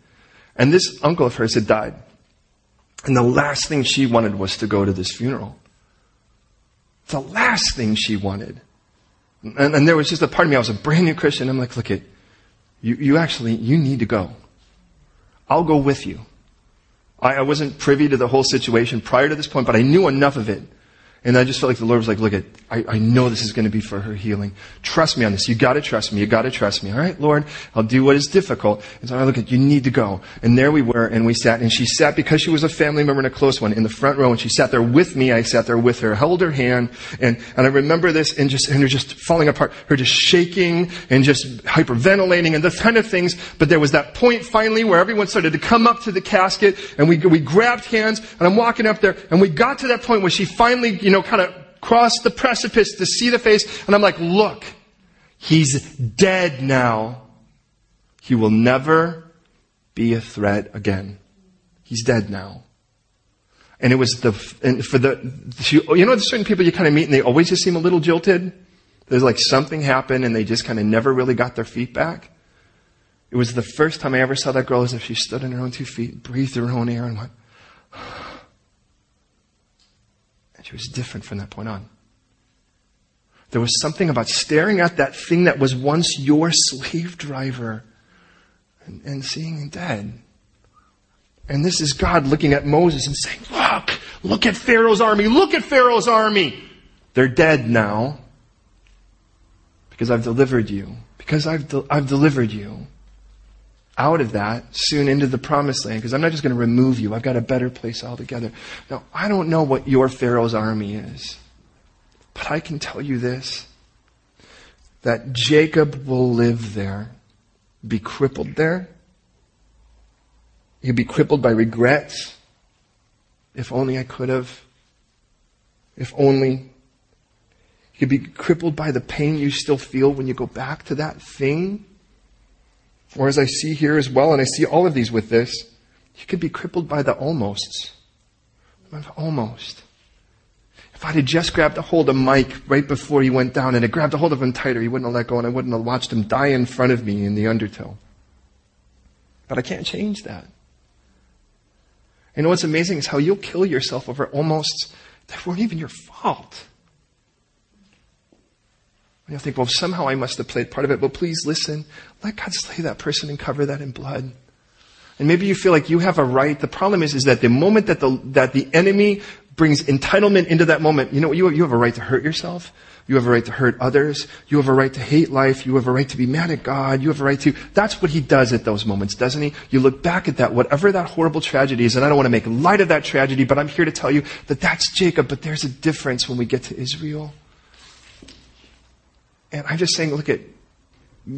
And this uncle of hers had died. And the last thing she wanted was to go to this funeral. The last thing she wanted. And, and, there was just a part of me, I was a brand new Christian. I'm like, look it, you, you actually, you need to go. I'll go with you. I, I wasn't privy to the whole situation prior to this point, but I knew enough of it and I just felt like the Lord was like, look at, I, I know this is going to be for her healing. Trust me on this. You gotta trust me. You gotta trust me. All right, Lord, I'll do what is difficult. And so I look at, you need to go. And there we were, and we sat, and she sat because she was a family member and a close one in the front row, and she sat there with me. I sat there with her, held her hand, and, and I remember this, and just, and her just falling apart, her just shaking, and just hyperventilating, and those kind of things. But there was that point finally where everyone started to come up to the casket, and we, we grabbed hands, and I'm walking up there, and we got to that point where she finally, you know, know, kind of crossed the precipice to see the face. And I'm like, look, he's dead now. He will never be a threat again. He's dead now. And it was the, and for the, you know, there's certain people you kind of meet and they always just seem a little jilted. There's like something happened and they just kind of never really got their feet back. It was the first time I ever saw that girl as if she stood on her own two feet, breathed her own air and went, She was different from that point on. There was something about staring at that thing that was once your slave driver and, and seeing him dead. And this is God looking at Moses and saying, Look, look at Pharaoh's army, look at Pharaoh's army. They're dead now because I've delivered you. Because I've, de- I've delivered you out of that soon into the promised land because I'm not just going to remove you. I've got a better place altogether. Now, I don't know what your Pharaoh's army is, but I can tell you this that Jacob will live there, be crippled there. He'll be crippled by regrets. If only I could have. If only. He'll be crippled by the pain you still feel when you go back to that thing or as I see here as well, and I see all of these with this, you could be crippled by the almosts. Almost. If I'd have just grabbed a hold of Mike right before he went down and I grabbed a hold of him tighter, he wouldn't have let go and I wouldn't have watched him die in front of me in the undertow. But I can't change that. Know what's amazing is how you'll kill yourself over almost that weren't even your fault. You'll think, well, somehow I must have played part of it. But please listen. Let God slay that person and cover that in blood. And maybe you feel like you have a right. The problem is, is that the moment that the, that the enemy brings entitlement into that moment. You know, you, you have a right to hurt yourself. You have a right to hurt others. You have a right to hate life. You have a right to be mad at God. You have a right to, that's what he does at those moments, doesn't he? You look back at that, whatever that horrible tragedy is, and I don't want to make light of that tragedy, but I'm here to tell you that that's Jacob, but there's a difference when we get to Israel. And I'm just saying, look at,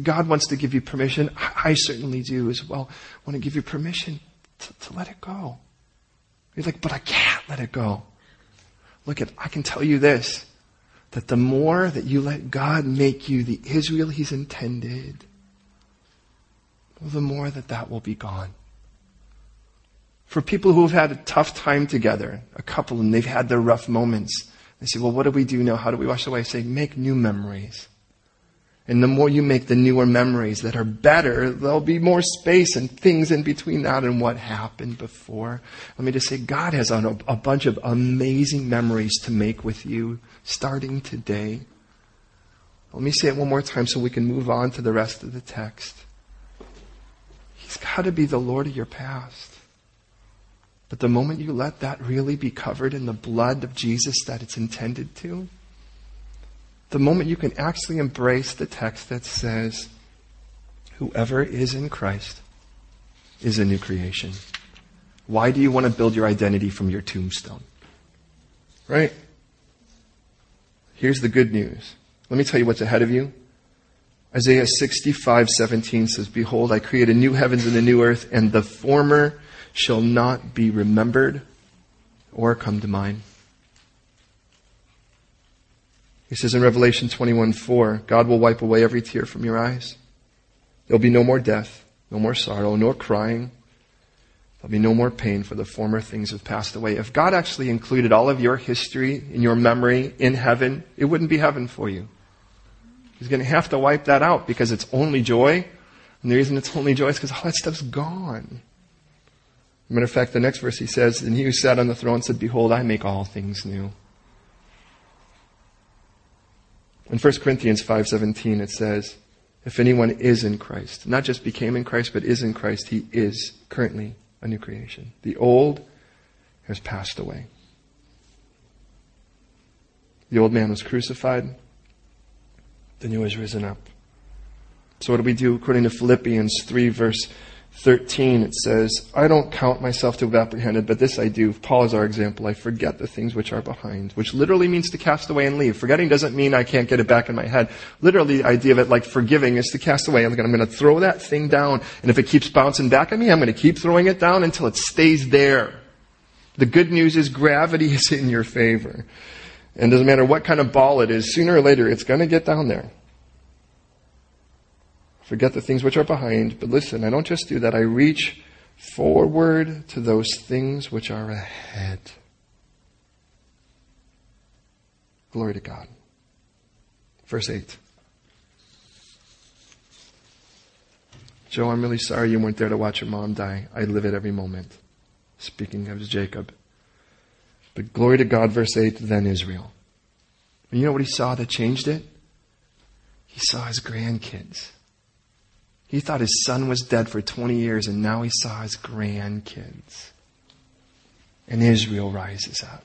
God wants to give you permission. I, certainly do as well. I want to give you permission to, to let it go. You're like, but I can't let it go. Look at, I can tell you this, that the more that you let God make you the Israel He's intended, well, the more that that will be gone. For people who have had a tough time together, a couple, and they've had their rough moments, they say, well, what do we do now? How do we wash away? I say, make new memories. And the more you make the newer memories that are better, there'll be more space and things in between that and what happened before. Let me just say, God has a, a bunch of amazing memories to make with you starting today. Let me say it one more time so we can move on to the rest of the text. He's got to be the Lord of your past. But the moment you let that really be covered in the blood of Jesus that it's intended to, the moment you can actually embrace the text that says, whoever is in Christ is a new creation. Why do you want to build your identity from your tombstone? Right? Here's the good news. Let me tell you what's ahead of you. Isaiah 65, 17 says, Behold, I create a new heavens and a new earth, and the former shall not be remembered or come to mind. He says in Revelation 21 4, God will wipe away every tear from your eyes. There'll be no more death, no more sorrow, nor crying. There'll be no more pain, for the former things have passed away. If God actually included all of your history in your memory in heaven, it wouldn't be heaven for you. He's going to have to wipe that out because it's only joy. And the reason it's only joy is because all that stuff's gone. matter of fact, the next verse he says, And he who sat on the throne said, Behold, I make all things new. In 1 Corinthians 5:17 it says, if anyone is in Christ, not just became in Christ, but is in Christ, he is currently a new creation. The old has passed away. The old man was crucified, the new has risen up. So what do we do according to Philippians 3 verse 13, it says, I don't count myself to have apprehended, but this I do. Paul is our example. I forget the things which are behind, which literally means to cast away and leave. Forgetting doesn't mean I can't get it back in my head. Literally, the idea of it like forgiving is to cast away. I'm going to throw that thing down, and if it keeps bouncing back at me, I'm going to keep throwing it down until it stays there. The good news is gravity is in your favor. And doesn't matter what kind of ball it is, sooner or later it's going to get down there. Forget the things which are behind, but listen, I don't just do that. I reach forward to those things which are ahead. Glory to God. Verse 8. Joe, I'm really sorry you weren't there to watch your mom die. I live it every moment. Speaking of Jacob. But glory to God, verse 8, then Israel. And you know what he saw that changed it? He saw his grandkids. He thought his son was dead for 20 years, and now he saw his grandkids. And Israel rises up.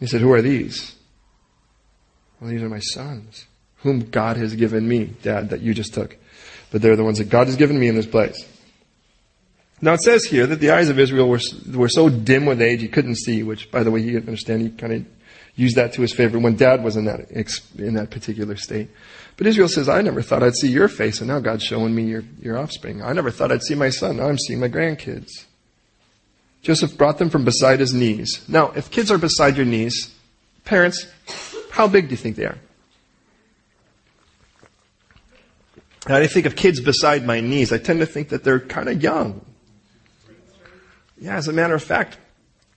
He said, Who are these? Well, these are my sons, whom God has given me, Dad, that you just took. But they're the ones that God has given me in this place. Now it says here that the eyes of Israel were, were so dim with age he couldn't see, which, by the way, he didn't understand. He kind of used that to his favor when Dad was in that, in that particular state. But Israel says, I never thought I'd see your face, and now God's showing me your, your offspring. I never thought I'd see my son. Now I'm seeing my grandkids. Joseph brought them from beside his knees. Now, if kids are beside your knees, parents, how big do you think they are? Now, I think of kids beside my knees, I tend to think that they're kind of young. Yeah, as a matter of fact,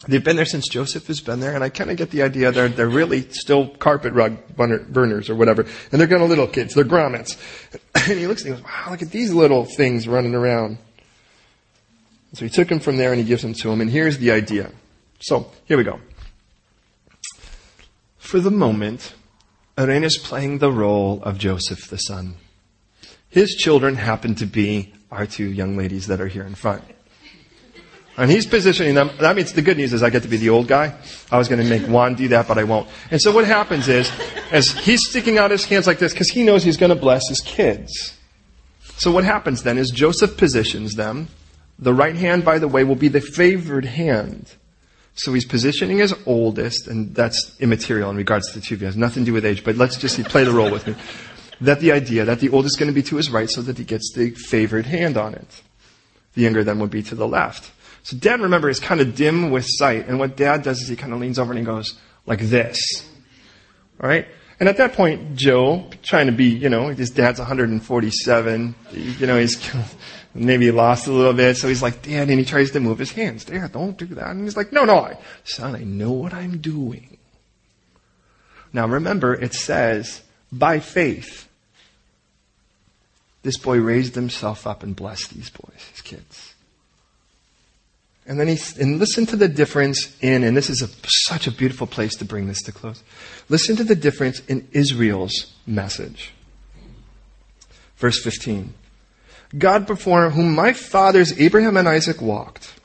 They've been there since Joseph has been there, and I kind of get the idea they're, they're really still carpet rug burners or whatever. And they're kind of little kids. They're grommets. And he looks and he goes, wow, look at these little things running around. So he took them from there and he gives them to him. And here's the idea. So here we go. For the moment, Irene is playing the role of Joseph the son. His children happen to be our two young ladies that are here in front. And he's positioning them. That means the good news is I get to be the old guy. I was going to make Juan do that, but I won't. And so what happens is, as he's sticking out his hands like this, because he knows he's going to bless his kids. So what happens then is Joseph positions them. The right hand, by the way, will be the favored hand. So he's positioning his oldest, and that's immaterial in regards to the two of you. It has nothing to do with age, but let's just play the role with me. That the idea that the oldest is going to be to his right so that he gets the favored hand on it. The younger then would be to the left. So dad, remember, is kind of dim with sight. And what dad does is he kind of leans over and he goes like this. All right? And at that point, Joe, trying to be, you know, his dad's 147. You know, he's maybe lost a little bit. So he's like, Dad, and he tries to move his hands. Dad, don't do that. And he's like, no, no, I, son, I know what I'm doing. Now remember, it says, by faith, this boy raised himself up and blessed these boys, his kids. And then he, and listen to the difference in, and this is a, such a beautiful place to bring this to close. Listen to the difference in Israel's message. Verse 15. God before whom my fathers Abraham and Isaac walked,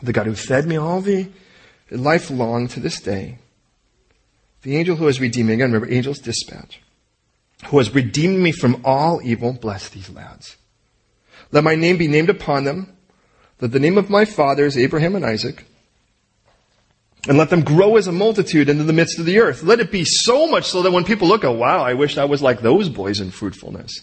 the God who fed me all the life long to this day, the angel who has redeemed me, again remember angel's dispatch, who has redeemed me from all evil, bless these lads. Let my name be named upon them, that the name of my fathers, Abraham and Isaac, and let them grow as a multitude into the midst of the earth. Let it be so much so that when people look, oh wow, I wish I was like those boys in fruitfulness.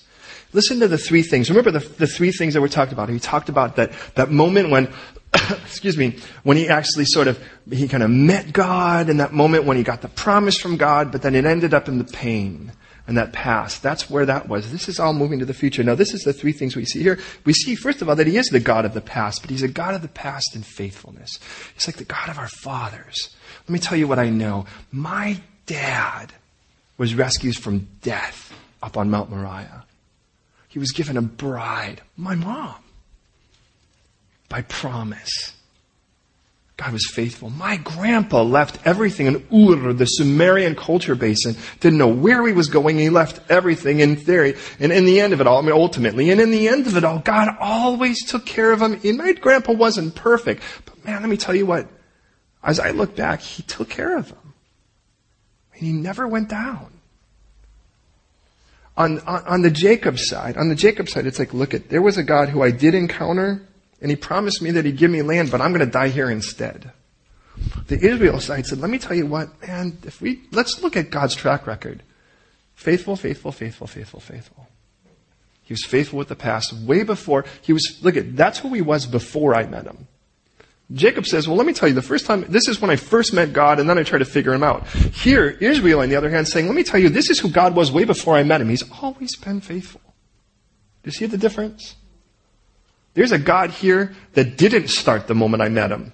Listen to the three things. Remember the, the three things that we talked about. He talked about that, that moment when, excuse me, when he actually sort of, he kind of met God and that moment when he got the promise from God, but then it ended up in the pain and that past. That's where that was. This is all moving to the future. Now, this is the three things we see here. We see, first of all, that he is the God of the past, but he's a God of the past in faithfulness. He's like the God of our fathers. Let me tell you what I know. My dad was rescued from death up on Mount Moriah. He was given a bride, my mom, by promise. God was faithful. My grandpa left everything in Ur, the Sumerian culture basin, didn't know where he was going. He left everything in theory. And in the end of it all, I mean, ultimately, and in the end of it all, God always took care of him. And my grandpa wasn't perfect. But man, let me tell you what, as I look back, he took care of him. And he never went down on, on, on the Jacob side, on the Jacob side, it's like, look at, there was a God who I did encounter, and he promised me that he'd give me land, but I'm going to die here instead. The Israel side said, let me tell you what, man, if we, let's look at God's track record. Faithful, faithful, faithful, faithful, faithful. He was faithful with the past way before he was, look at, that's who he was before I met him. Jacob says, well, let me tell you, the first time, this is when I first met God and then I tried to figure him out. Here, Israel, on the other hand, saying, let me tell you, this is who God was way before I met him. He's always been faithful. Do you see the difference? There's a God here that didn't start the moment I met him.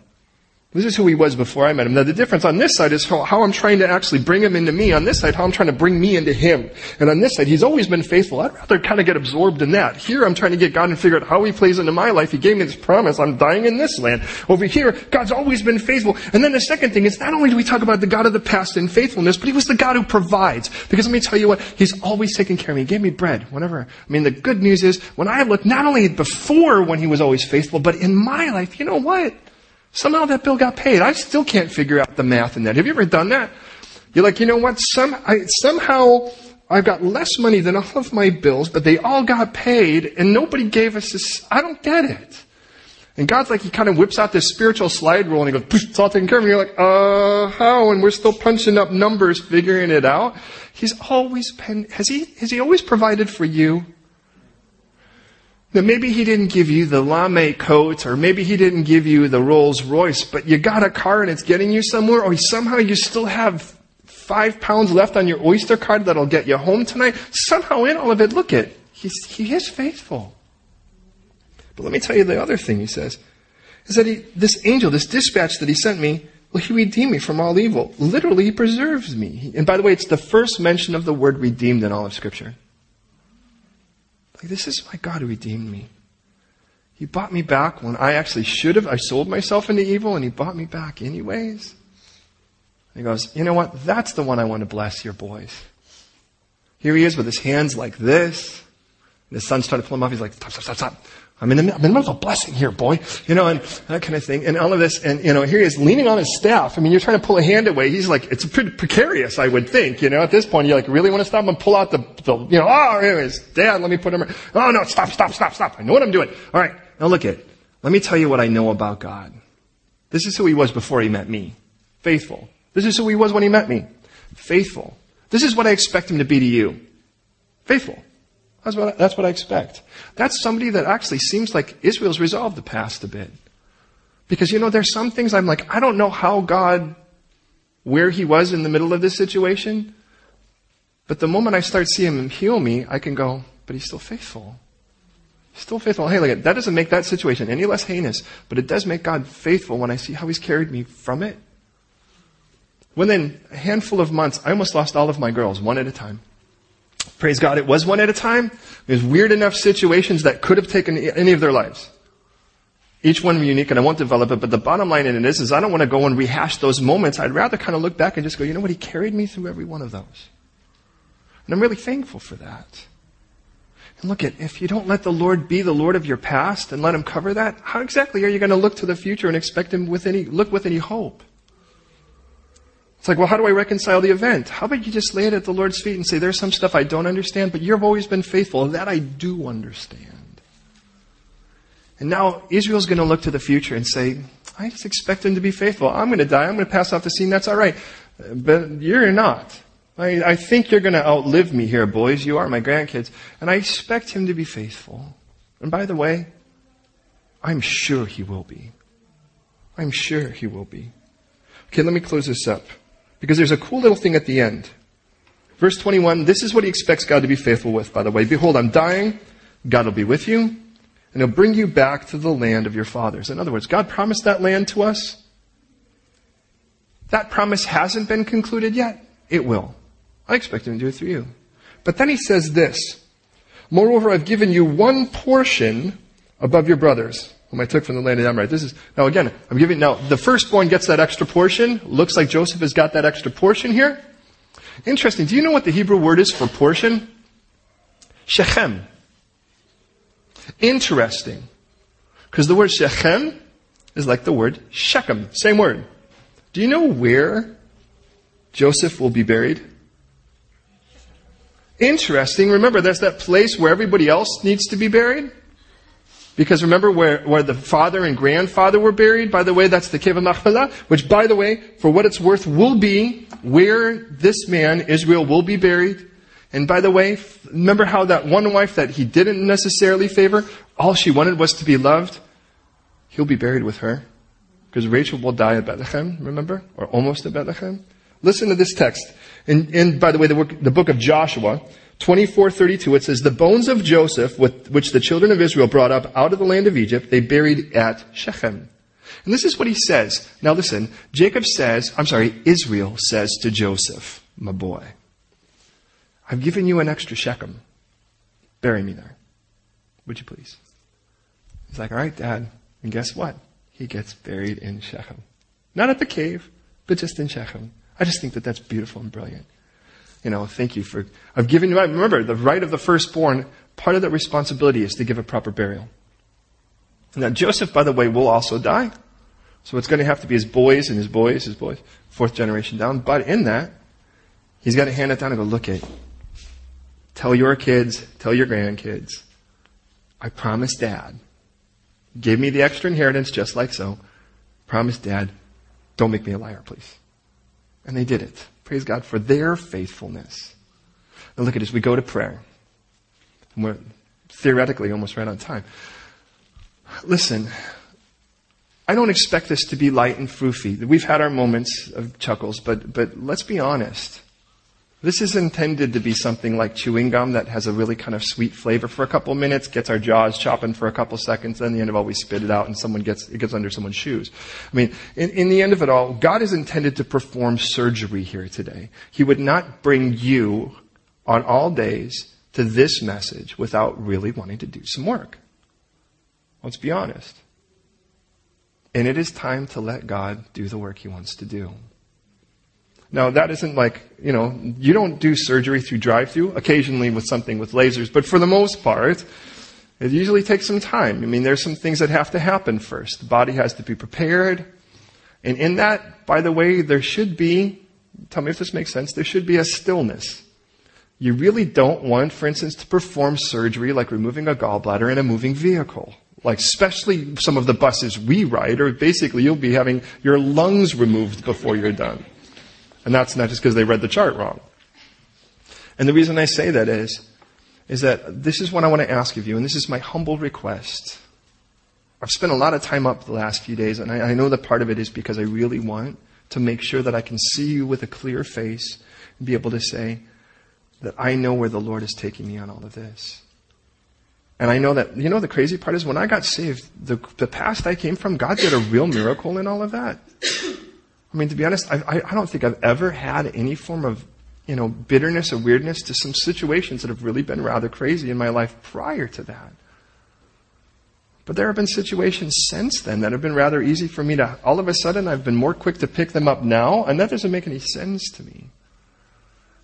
This is who he was before I met him. Now the difference on this side is how, how, I'm trying to actually bring him into me. On this side, how I'm trying to bring me into him. And on this side, he's always been faithful. I'd rather kind of get absorbed in that. Here, I'm trying to get God and figure out how he plays into my life. He gave me this promise. I'm dying in this land. Over here, God's always been faithful. And then the second thing is not only do we talk about the God of the past and faithfulness, but he was the God who provides. Because let me tell you what, he's always taken care of me. He gave me bread whenever. I mean, the good news is when I look not only before when he was always faithful, but in my life, you know what? Somehow that bill got paid. I still can't figure out the math in that. Have you ever done that? You're like, you know what? Some, I, somehow I've got less money than all of my bills, but they all got paid and nobody gave us this. I don't get it. And God's like, he kind of whips out this spiritual slide rule and he goes, it's all taken care of. And you're like, uh, how? And we're still punching up numbers, figuring it out. He's always been, has he, has he always provided for you? Now maybe he didn't give you the lame coat, or maybe he didn't give you the Rolls Royce, but you got a car and it's getting you somewhere, or somehow you still have five pounds left on your Oyster card that'll get you home tonight. Somehow in all of it, look at, he's, he is faithful. But let me tell you the other thing he says, is that he, this angel, this dispatch that he sent me, well, he redeemed me from all evil. Literally, he preserves me. And by the way, it's the first mention of the word redeemed in all of scripture. This is my God who redeemed me. He bought me back when I actually should have. I sold myself into evil and he bought me back anyways. he goes, you know what? That's the one I want to bless your boys. Here he is with his hands like this. And his son's trying to pull him off. He's like, stop, stop, stop, stop. I'm in, the, I'm in the middle of a blessing here, boy. You know, and that kind of thing. And all of this. And, you know, here he is leaning on his staff. I mean, you're trying to pull a hand away. He's like, it's pretty precarious, I would think. You know, at this point, you're like, really want to stop and pull out the, the you know, oh, anyways, dad, let me put him, oh no, stop, stop, stop, stop. I know what I'm doing. All right. Now look at, let me tell you what I know about God. This is who he was before he met me. Faithful. This is who he was when he met me. Faithful. This is what I expect him to be to you. Faithful. That's what, I, that's what I expect. That's somebody that actually seems like Israel's resolved the past a bit. Because, you know, there's some things I'm like, I don't know how God, where he was in the middle of this situation. But the moment I start seeing him heal me, I can go, but he's still faithful. Still faithful. Hey, look, that doesn't make that situation any less heinous, but it does make God faithful when I see how he's carried me from it. Within a handful of months, I almost lost all of my girls, one at a time. Praise God, it was one at a time. There's weird enough situations that could have taken any of their lives. Each one unique, and I won't develop it, but the bottom line in it is, is I don't want to go and rehash those moments. I'd rather kind of look back and just go, you know what, He carried me through every one of those. And I'm really thankful for that. And look at, if you don't let the Lord be the Lord of your past and let Him cover that, how exactly are you going to look to the future and expect Him with any, look with any hope? It's like, well, how do I reconcile the event? How about you just lay it at the Lord's feet and say, there's some stuff I don't understand, but you've always been faithful. and That I do understand. And now Israel's going to look to the future and say, I just expect him to be faithful. I'm going to die. I'm going to pass off the scene. That's all right. But you're not. I, I think you're going to outlive me here, boys. You are my grandkids. And I expect him to be faithful. And by the way, I'm sure he will be. I'm sure he will be. Okay, let me close this up. Because there's a cool little thing at the end. Verse 21, this is what he expects God to be faithful with, by the way. Behold, I'm dying. God will be with you, and he'll bring you back to the land of your fathers. In other words, God promised that land to us. That promise hasn't been concluded yet. It will. I expect him to do it through you. But then he says this. Moreover, I've given you one portion above your brothers whom I took from the land of Amorite. This is, now again, I'm giving, now the firstborn gets that extra portion. Looks like Joseph has got that extra portion here. Interesting. Do you know what the Hebrew word is for portion? Shechem. Interesting. Because the word Shechem is like the word Shechem. Same word. Do you know where Joseph will be buried? Interesting. Remember, that's that place where everybody else needs to be buried. Because remember where, where the father and grandfather were buried? By the way, that's the of Machpelah, which by the way, for what it's worth, will be where this man, Israel, will be buried. And by the way, remember how that one wife that he didn't necessarily favor, all she wanted was to be loved? He'll be buried with her. Because Rachel will die at Bethlehem, remember? Or almost at Bethlehem. Listen to this text. And, and by the way, the, work, the book of Joshua, 24:32 it says the bones of Joseph which the children of Israel brought up out of the land of Egypt they buried at Shechem. And this is what he says. Now listen, Jacob says, I'm sorry, Israel says to Joseph, my boy, I've given you an extra Shechem. Bury me there. Would you please? He's like, all right, dad. And guess what? He gets buried in Shechem. Not at the cave, but just in Shechem. I just think that that's beautiful and brilliant you know, thank you for, I've given you, remember, the right of the firstborn, part of that responsibility is to give a proper burial. Now, Joseph, by the way, will also die. So it's going to have to be his boys and his boys, his boys, fourth generation down. But in that, he's got to hand it down and go, look it. Tell your kids, tell your grandkids, I promise dad. Give me the extra inheritance just like so. Promise dad, don't make me a liar, please. And they did it. Praise God for their faithfulness. Now look at this. We go to prayer. And we're theoretically almost right on time. Listen, I don't expect this to be light and foofy. We've had our moments of chuckles, but, but let's be honest. This is intended to be something like chewing gum that has a really kind of sweet flavor for a couple of minutes, gets our jaws chopping for a couple seconds, then the end of all we spit it out and someone gets, it gets under someone's shoes. I mean, in, in the end of it all, God is intended to perform surgery here today. He would not bring you on all days to this message without really wanting to do some work. Let's be honest. And it is time to let God do the work He wants to do. Now that isn't like, you know, you don't do surgery through drive-through, occasionally with something with lasers, but for the most part, it usually takes some time. I mean, there's some things that have to happen first. The body has to be prepared. And in that, by the way, there should be, tell me if this makes sense, there should be a stillness. You really don't want, for instance, to perform surgery like removing a gallbladder in a moving vehicle. Like, especially some of the buses we ride, or basically you'll be having your lungs removed before you're done. And that's not just because they read the chart wrong. And the reason I say that is, is that this is what I want to ask of you, and this is my humble request. I've spent a lot of time up the last few days, and I, I know that part of it is because I really want to make sure that I can see you with a clear face and be able to say that I know where the Lord is taking me on all of this. And I know that, you know, the crazy part is when I got saved, the, the past I came from, God did a real miracle in all of that. I mean, to be honest, I, I, don't think I've ever had any form of, you know, bitterness or weirdness to some situations that have really been rather crazy in my life prior to that. But there have been situations since then that have been rather easy for me to, all of a sudden, I've been more quick to pick them up now, and that doesn't make any sense to me.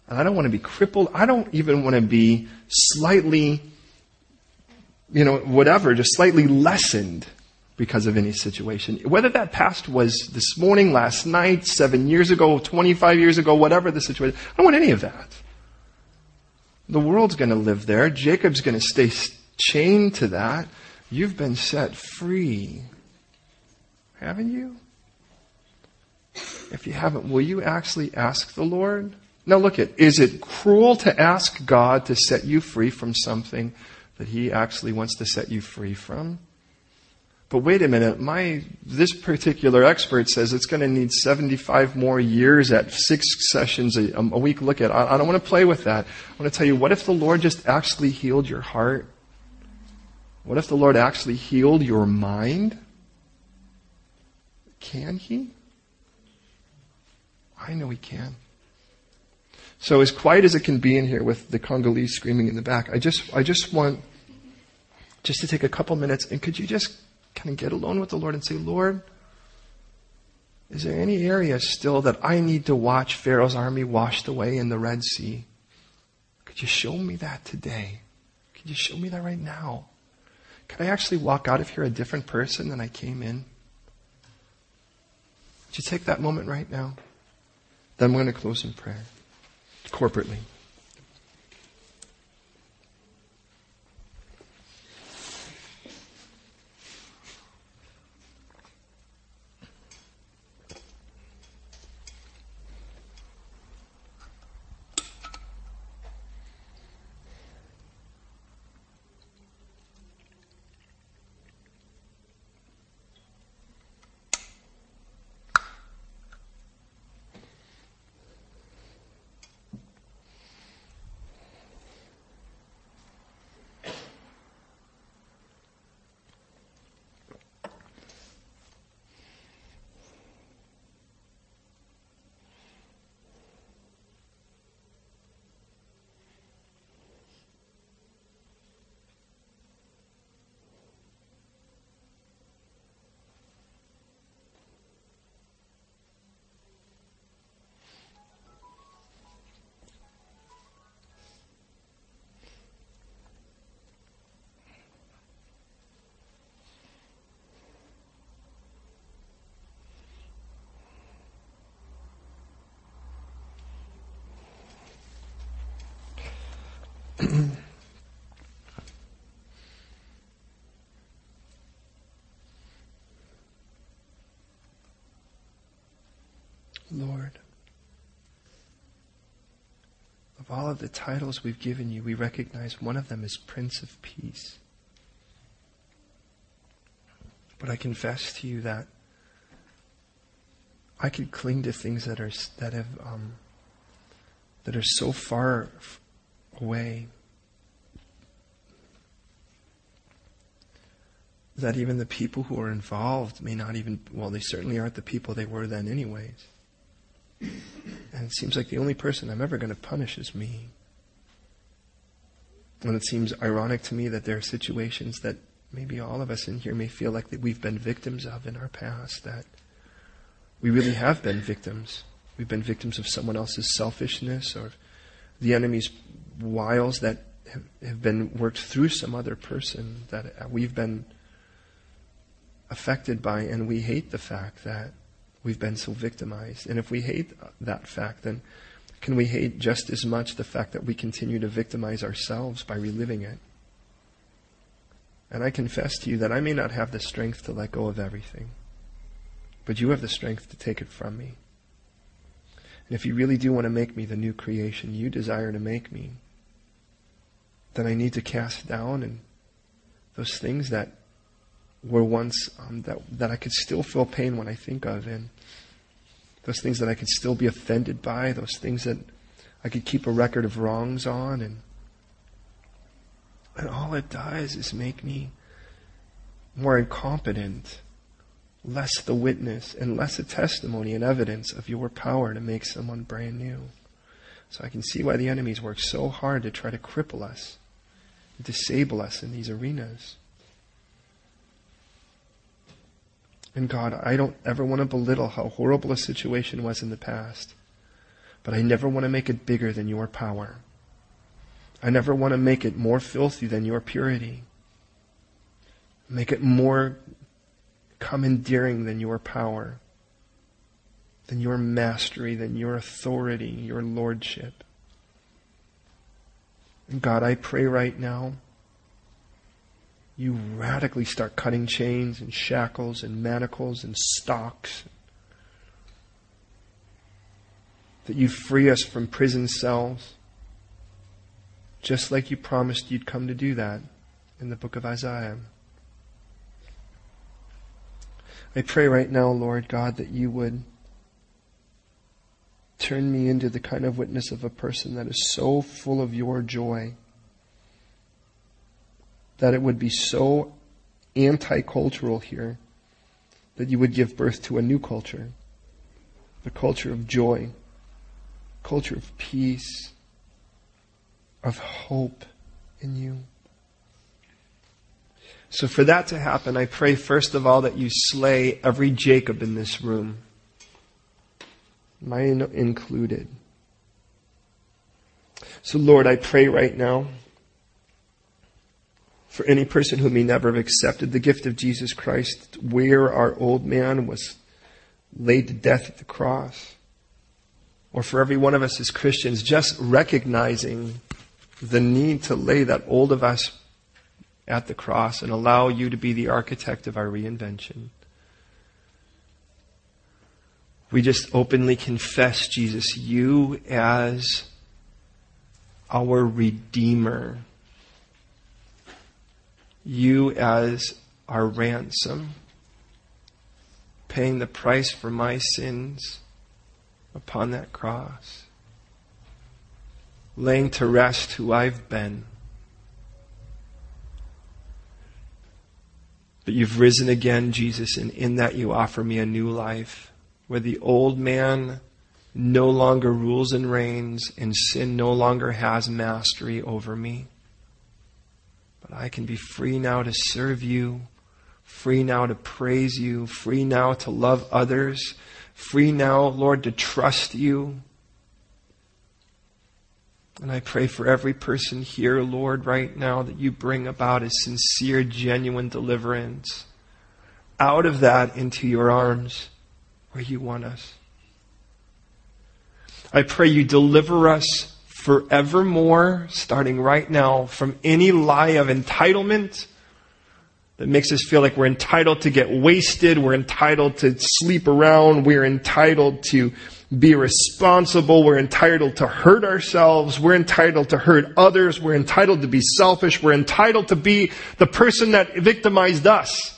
And I don't want to be crippled. I don't even want to be slightly you know, whatever, just slightly lessened because of any situation. Whether that past was this morning, last night, seven years ago, 25 years ago, whatever the situation, I don't want any of that. The world's going to live there. Jacob's going to stay chained to that. You've been set free. Haven't you? If you haven't, will you actually ask the Lord? Now look at, is it cruel to ask God to set you free from something that he actually wants to set you free from. But wait a minute, my, this particular expert says it's going to need 75 more years at six sessions a, um, a week. Look at, I, I don't want to play with that. I want to tell you, what if the Lord just actually healed your heart? What if the Lord actually healed your mind? Can He? I know He can. So as quiet as it can be in here with the Congolese screaming in the back, I just, I just want just to take a couple minutes and could you just kind of get alone with the Lord and say, Lord, is there any area still that I need to watch Pharaoh's army washed away in the Red Sea? Could you show me that today? Could you show me that right now? Could I actually walk out of here a different person than I came in? Would you take that moment right now? Then I'm going to close in prayer corporately. Lord, of all of the titles we've given you, we recognize one of them is Prince of Peace. But I confess to you that I could cling to things that are that have um, that are so far away that even the people who are involved may not even well they certainly aren't the people they were then anyways and it seems like the only person I'm ever going to punish is me. And it seems ironic to me that there are situations that maybe all of us in here may feel like that we've been victims of in our past, that we really have been victims. We've been victims of someone else's selfishness or the enemy's wiles that have, have been worked through some other person that uh, we've been affected by, and we hate the fact that we've been so victimized. And if we hate uh, that fact, then can we hate just as much the fact that we continue to victimize ourselves by reliving it? And I confess to you that I may not have the strength to let go of everything, but you have the strength to take it from me. And if you really do want to make me the new creation you desire to make me, then I need to cast down and those things that were once um, that that I could still feel pain when I think of, and those things that I could still be offended by, those things that I could keep a record of wrongs on, and and all it does is make me more incompetent, less the witness, and less a testimony and evidence of your power to make someone brand new. So I can see why the enemies work so hard to try to cripple us, disable us in these arenas. And God, I don't ever want to belittle how horrible a situation was in the past, but I never want to make it bigger than your power. I never want to make it more filthy than your purity. Make it more commandeering than your power, than your mastery, than your authority, your lordship. God, I pray right now you radically start cutting chains and shackles and manacles and stocks. That you free us from prison cells, just like you promised you'd come to do that in the book of Isaiah. I pray right now, Lord God, that you would turn me into the kind of witness of a person that is so full of your joy that it would be so anti cultural here that you would give birth to a new culture the culture of joy, culture of peace, of hope in you. So, for that to happen, I pray first of all that you slay every Jacob in this room, mine included. So, Lord, I pray right now for any person who may never have accepted the gift of Jesus Christ, where our old man was laid to death at the cross. Or for every one of us as Christians, just recognizing the need to lay that old of us at the cross and allow you to be the architect of our reinvention. We just openly confess, Jesus, you as our Redeemer. You as our ransom, paying the price for my sins upon that cross, laying to rest who I've been. But you've risen again, Jesus, and in that you offer me a new life where the old man no longer rules and reigns and sin no longer has mastery over me. But I can be free now to serve you, free now to praise you, free now to love others, free now, Lord, to trust you. And I pray for every person here, Lord, right now that you bring about a sincere, genuine deliverance out of that into your arms where you want us. I pray you deliver us forevermore, starting right now, from any lie of entitlement that makes us feel like we're entitled to get wasted, we're entitled to sleep around, we're entitled to be responsible, we're entitled to hurt ourselves, we're entitled to hurt others, we're entitled to be selfish, we're entitled to be the person that victimized us.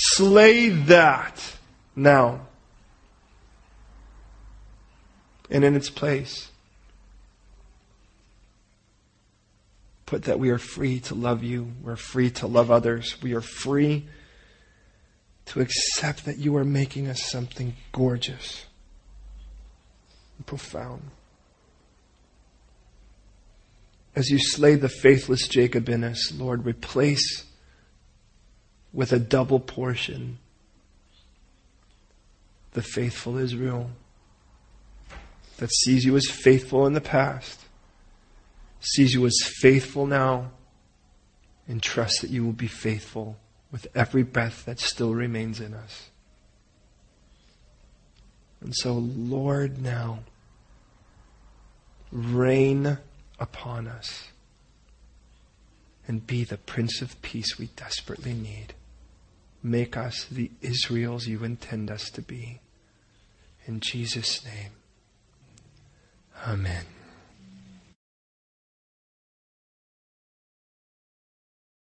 Slay that now and in its place. Put that we are free to love you. We're free to love others. We are free to accept that you are making us something gorgeous and profound. As you slay the faithless Jacob in us, Lord, replace with a double portion the faithful Israel that sees you as faithful in the past, sees you as faithful now, and trusts that you will be faithful with every breath that still remains in us. And so, Lord, now, reign upon us and be the Prince of Peace we desperately need. Make us the Israels you intend us to be. In Jesus' name, Amen.